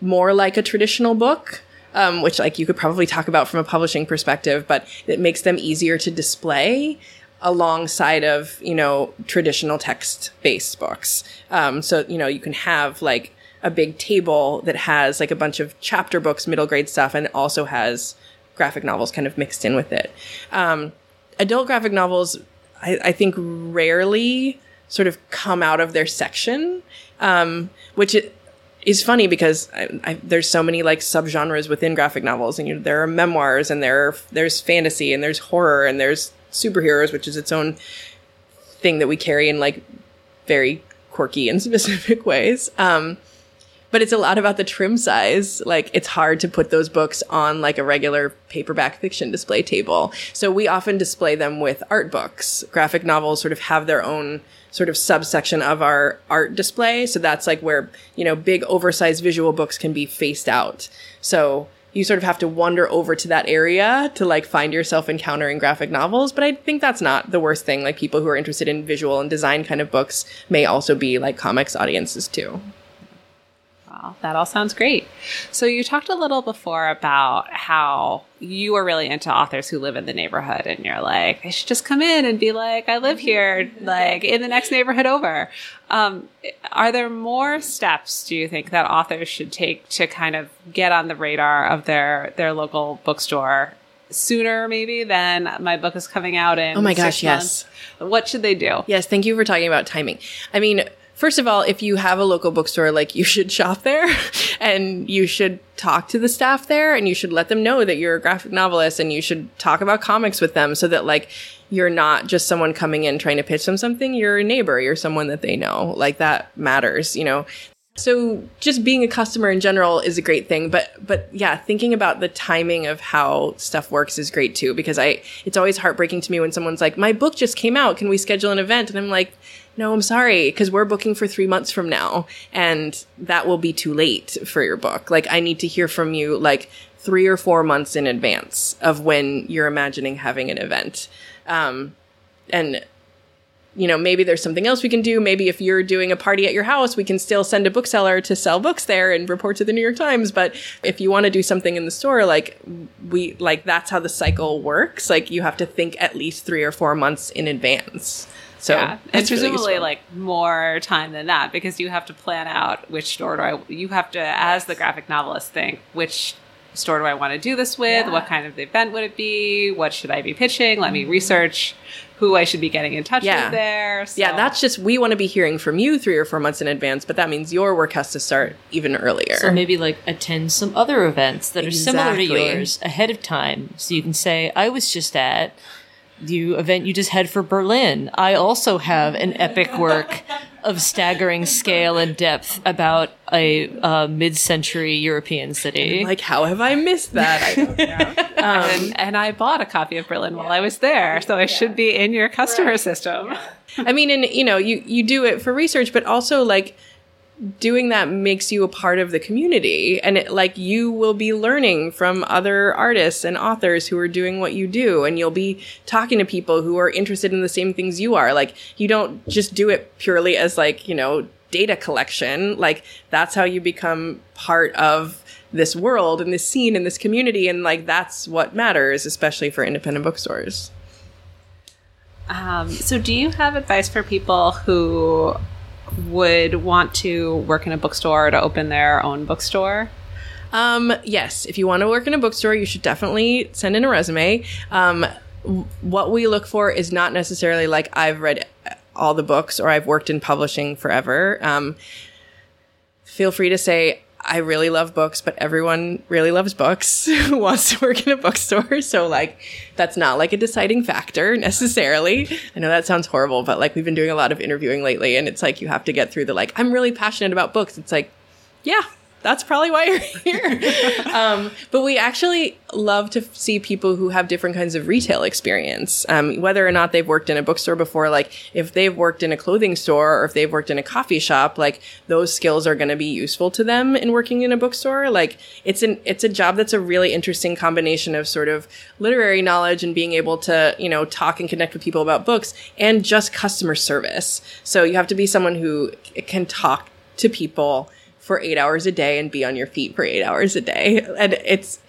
more like a traditional book um, which like you could probably talk about from a publishing perspective, but it makes them easier to display alongside of you know traditional text based books. Um, so you know you can have like a big table that has like a bunch of chapter books, middle grade stuff, and also has graphic novels kind of mixed in with it. Um, adult graphic novels, I, I, think, rarely sort of come out of their section, um, which it, is funny because I, I, there's so many like subgenres within graphic novels, and you know, there are memoirs, and there are, there's fantasy, and there's horror, and there's superheroes, which is its own thing that we carry in like very quirky and *laughs* specific ways. Um, but it's a lot about the trim size. Like it's hard to put those books on like a regular paperback fiction display table. So we often display them with art books. Graphic novels sort of have their own sort of subsection of our art display. So that's like where, you know, big oversized visual books can be faced out. So you sort of have to wander over to that area to like find yourself encountering graphic novels. But I think that's not the worst thing. Like people who are interested in visual and design kind of books may also be like comics audiences too. Wow, that all sounds great. So you talked a little before about how you are really into authors who live in the neighborhood and you're like, they should just come in and be like, I live here, like in the next neighborhood over. Um, are there more steps, do you think, that authors should take to kind of get on the radar of their, their local bookstore sooner maybe than my book is coming out in oh my gosh yes. what should they do? Yes thank you for talking about timing. I mean first of all, if you have a local bookstore, like you should shop there *laughs* and you should talk to the staff there and you should let them know that you're a graphic novelist and you should talk about comics with them so that like you're not just someone coming in trying to pitch them something. You're a neighbor. You're someone that they know. Like that matters, you know? So just being a customer in general is a great thing, but but yeah, thinking about the timing of how stuff works is great too because I it's always heartbreaking to me when someone's like, "My book just came out. Can we schedule an event?" And I'm like, no, I'm sorry, because we're booking for three months from now, and that will be too late for your book. Like, I need to hear from you like three or four months in advance of when you're imagining having an event. Um, and you know, maybe there's something else we can do. Maybe if you're doing a party at your house, we can still send a bookseller to sell books there and report to the New York Times. But if you want to do something in the store, like we, like that's how the cycle works. Like you have to think at least three or four months in advance. So yeah. and presumably really like more time than that because you have to plan out which store do I you have to as the graphic novelist think which store do I want to do this with? Yeah. What kind of event would it be? What should I be pitching? Let me mm-hmm. research who I should be getting in touch yeah. with there. So. Yeah, that's just we want to be hearing from you three or four months in advance, but that means your work has to start even earlier. So maybe like attend some other events that exactly. are similar to yours ahead of time, so you can say, "I was just at." The event you just had for Berlin. I also have an epic work of staggering scale and depth about a uh, mid-century European city. Like, how have I missed that? *laughs* I don't know. *laughs* um, and, and, I bought a copy of Berlin while I was there, so I should be in your customer right. system. I mean, and you know, you you do it for research, but also like doing that makes you a part of the community. And it, like you will be learning from other artists and authors who are doing what you do. And you'll be talking to people who are interested in the same things you are. Like you don't just do it purely as like you know data collection. Like that's how you become part of this world and this scene and this community. And like that's what matters especially for independent bookstores. Um, so, do you have advice for people who would want to work in a bookstore or to open their own bookstore? Um, yes, if you want to work in a bookstore, you should definitely send in a resume. Um, what we look for is not necessarily like I've read all the books or I've worked in publishing forever. Um, feel free to say, I really love books, but everyone really loves books *laughs* who wants to work in a bookstore. *laughs* So like, that's not like a deciding factor *laughs* necessarily. I know that sounds horrible, but like we've been doing a lot of interviewing lately and it's like you have to get through the like, I'm really passionate about books. It's like, yeah, that's probably why you're here. *laughs* um, but we actually love to see people who have different kinds of retail experience, um, whether or not they've worked in a bookstore before. Like if they've worked in a clothing store or if they've worked in a coffee shop, like those skills are going to be useful to them in working in a bookstore. Like it's an it's a job that's a really interesting combination of sort of literary knowledge and being able to you know talk and connect with people about books and just customer service. So you have to be someone who can talk to people for eight hours a day and be on your feet for eight hours a day. And it's,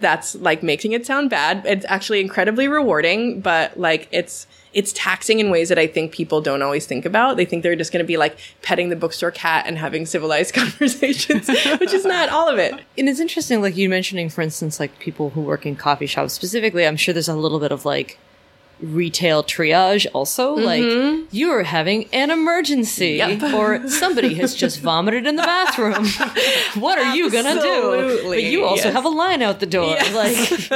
that's like making it sound bad. It's actually incredibly rewarding, but like it's, it's taxing in ways that I think people don't always think about. They think they're just going to be like petting the bookstore cat and having civilized *laughs* conversations, which is not all of it. And it's interesting, like you mentioning, for instance, like people who work in coffee shops specifically. I'm sure there's a little bit of like retail triage also. Like mm-hmm. you are having an emergency, Yep. *laughs* or somebody has just *laughs* vomited in the bathroom. *laughs* what are you gonna do? But you also yes. have a line out the door, like.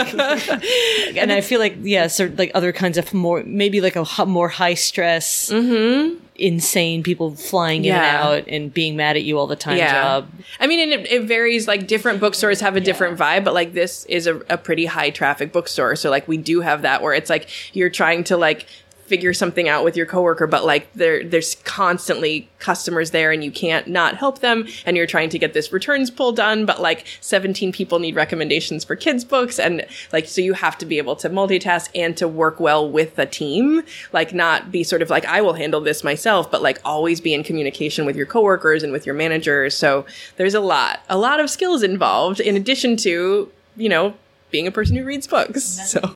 and I feel like yeah, so like other kinds of more maybe like a more high stress. Mm-hmm. Insane people flying in and out and being mad at you all the time. Job. I mean, and it, it varies. Like different bookstores have a different vibe, but like this is a, a pretty high traffic bookstore. So like we do have that where it's like you're trying to like figure something out with your coworker, but like there there's constantly customers there and you can't not help them. And you're trying to get this returns pull done, but like 17 people need recommendations for kids books. And like, so you have to be able to multitask and to work well with a team, like not be sort of like, I will handle this myself, but like always be in communication with your coworkers and with your managers. So there's a lot, a lot of skills involved in addition to, you know, being a person who reads books. So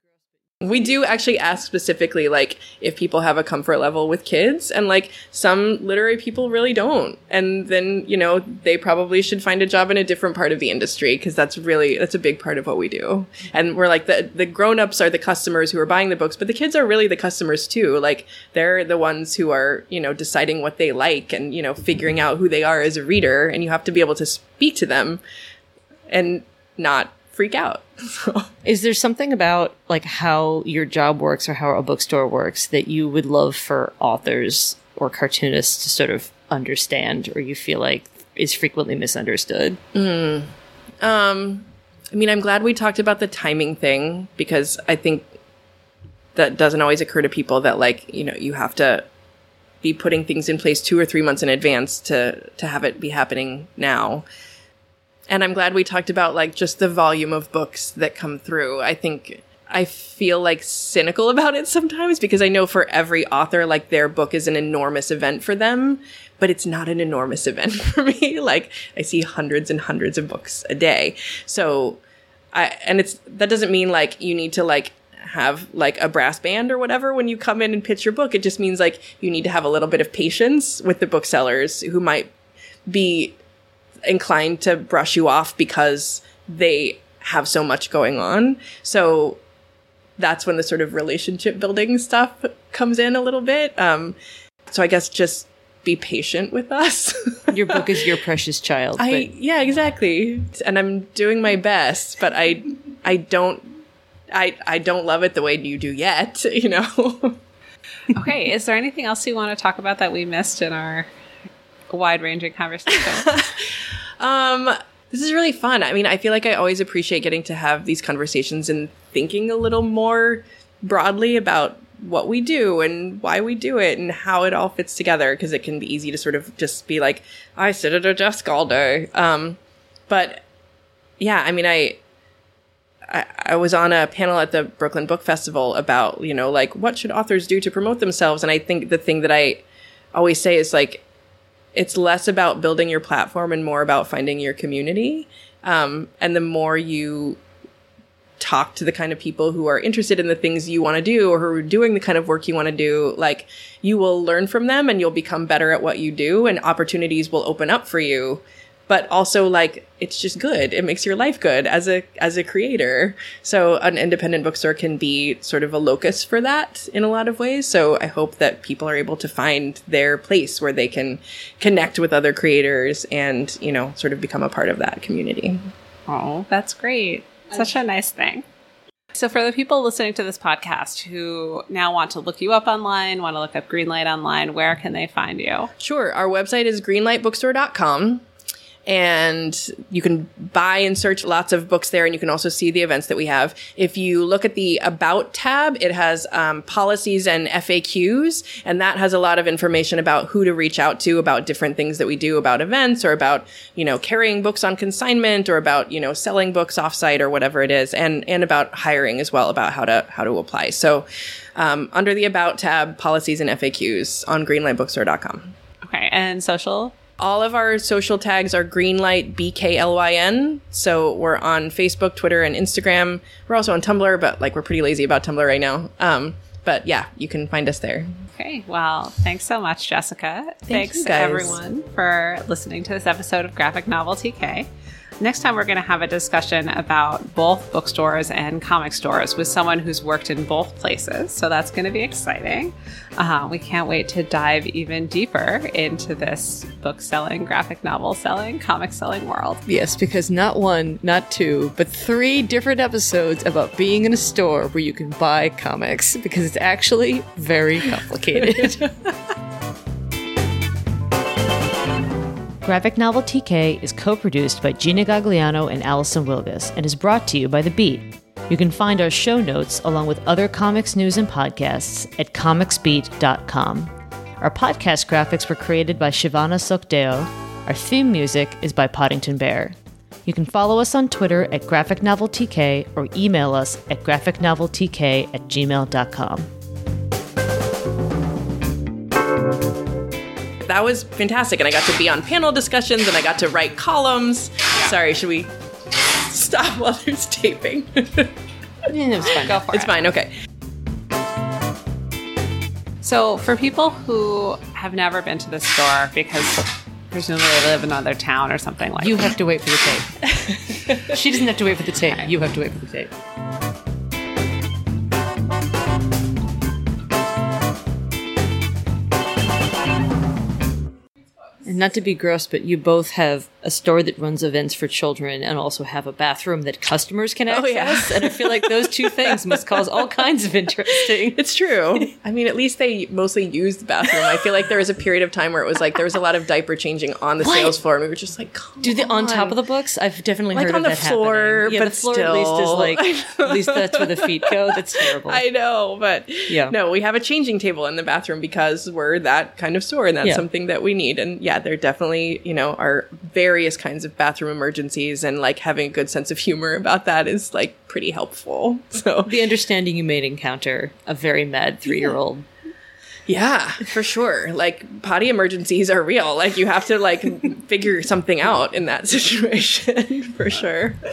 we do actually ask specifically like if people have a comfort level with kids and like some literary people really don't. And then you know they probably should find a job in a different part of the industry because that's really that's a big part of what we do. And we're like the the grown-ups are the customers who are buying the books but the kids are really the customers too. Like they're the ones who are you know deciding what they like and you know figuring out who they are as a reader and you have to be able to speak to them and not freak out *laughs* Is there something about like how your job works or how a bookstore works that you would love for authors or cartoonists to sort of understand or you feel like is frequently misunderstood? Um, I mean, I'm glad we talked about the timing thing because I think that doesn't always occur to people that like, you know, you have to be putting things in place two or three months in advance to to have it be happening now. And I'm glad we talked about like just the volume of books that come through. I think I feel like cynical *laughs* about it sometimes because I know for every author, like their book is an enormous event for them, but it's not an enormous *laughs* event for me. Like I see hundreds and hundreds of books a day. So I, and it's, that doesn't mean like you need to like have like a brass band or whatever when you come in and pitch your book. It just means like you need to have a little bit of patience with the booksellers who might be inclined to brush you off because they have so much going on. So that's when the sort of relationship building stuff comes in a little bit. Um, so I guess just be patient with us. *laughs* Your book is your precious child. I yeah, exactly. And I'm doing my best, but I I don't I I don't love it the way you do yet, *laughs* you know. Okay, is there anything else you want to talk about that we missed in our wide ranging conversation? *laughs* Um, this is really fun. I mean, I feel like I always appreciate getting to have these conversations and thinking a little more broadly about what we do and why we do it and how it all fits together because it can be easy to sort of just be like i sit at a desk all day um, but yeah i mean I, I i was on a panel at the brooklyn book festival about you know like what should authors do to promote themselves and i think the thing that i always say is like it's less about building your platform and more about finding your community um, and the more you talk to the kind of people who are interested in the things you want to do or who are doing the kind of work you want to do, like you will learn from them and you'll become better at what you do and opportunities will open up for you. But also like it's just good. It makes your life good as a as a creator. So an independent bookstore can be sort of a locus for that in a lot of ways. So I hope that people are able to find their place where they can connect with other creators and, you know, sort of become a part of that community. Oh, that's great. Such a nice thing. So, for the people listening to this podcast who now want to look you up online, want to look up Greenlight online, where can they find you? Sure. Our website is greenlightbookstore.com and you can buy and search lots of books there and you can also see the events that we have. If you look at the about tab it has um, policies and faqs and that has a lot of information about who to reach out to about different things that we do about events or about you know carrying books on consignment or about you know selling books offsite or whatever it is and and about hiring as well about how to how to apply. So um, under the about tab policies and faqs on greenlightbookstore.com Okay, and social? All of our social tags are greenlight bklyn so we're on facebook twitter and instagram we're also on tumblr but like we're pretty lazy about tumblr right now um, but yeah you can find us there Okay, well, thanks so much, Jessica. thanks, you, guys. everyone, for listening to this episode of Graphic Novel TK. Next time, we're going to have a discussion about both bookstores and comic stores with someone who's worked in both places. So that's going to be exciting. Uh, we can't wait to dive even deeper into this book selling, graphic novel selling, comic selling world. Yes, because not one, not two, but three different episodes about being in a store where you can buy comics because it's actually very complicated. *laughs* *laughs* Graphic Novel TK is co produced by Gina Gagliano and Allison Wilgus and is brought to you by The Beat. You can find our show notes along with other comics news and podcasts at comicsbeat.com. Our podcast graphics were created by Shivana Sookdeo. Our theme music is by Poddington Bear. You can follow us on Twitter at Graphic Novel TK or email us at graphicnoveltk at gmail.com. that was fantastic and i got to be on panel discussions and i got to write columns sorry should we stop *laughs* while there's taping it was fun. Go for it. it's it. fine okay So, for people who have never been to the store because presumably they live in another town or something like You that. have to wait for the tape. *laughs* she doesn't have to wait for the tape. You have to wait for the tape. And not to be gross, but you both have a store that runs events for children and also have a bathroom that customers can access. Oh, yeah. and I feel like those two things must cause all kinds of interesting. It's true. I mean, at least they mostly use the bathroom. I feel like there was a period of time where it was like there was a lot of diaper changing on the What? sales floor, and we were just like, Do the on top of the books? I've definitely Like heard on of the that floor, happening. Yeah, but the floor at least is like *laughs* at least that's where the feet go. That's terrible. I know, but Yeah. no, we have a changing table in the bathroom because we're that kind of store, and that's Yeah. something that we need. And yeah, there definitely, you know, are various kinds of bathroom emergencies, and like having a good sense of humor about that is like pretty helpful. *laughs* So the understanding you made encounter a very mad three year old. Yeah, for sure. Like potty emergencies are real. Like you have to like *laughs* figure something out in that *laughs* situation for sure. I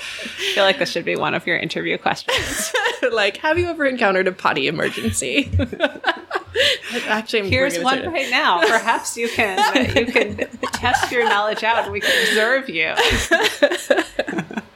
feel like this should be one of your interview questions. *laughs* like, have you ever encountered a potty emergency? Actually, I'm Here's one say right now. Perhaps you can you can test your knowledge out and we can observe you.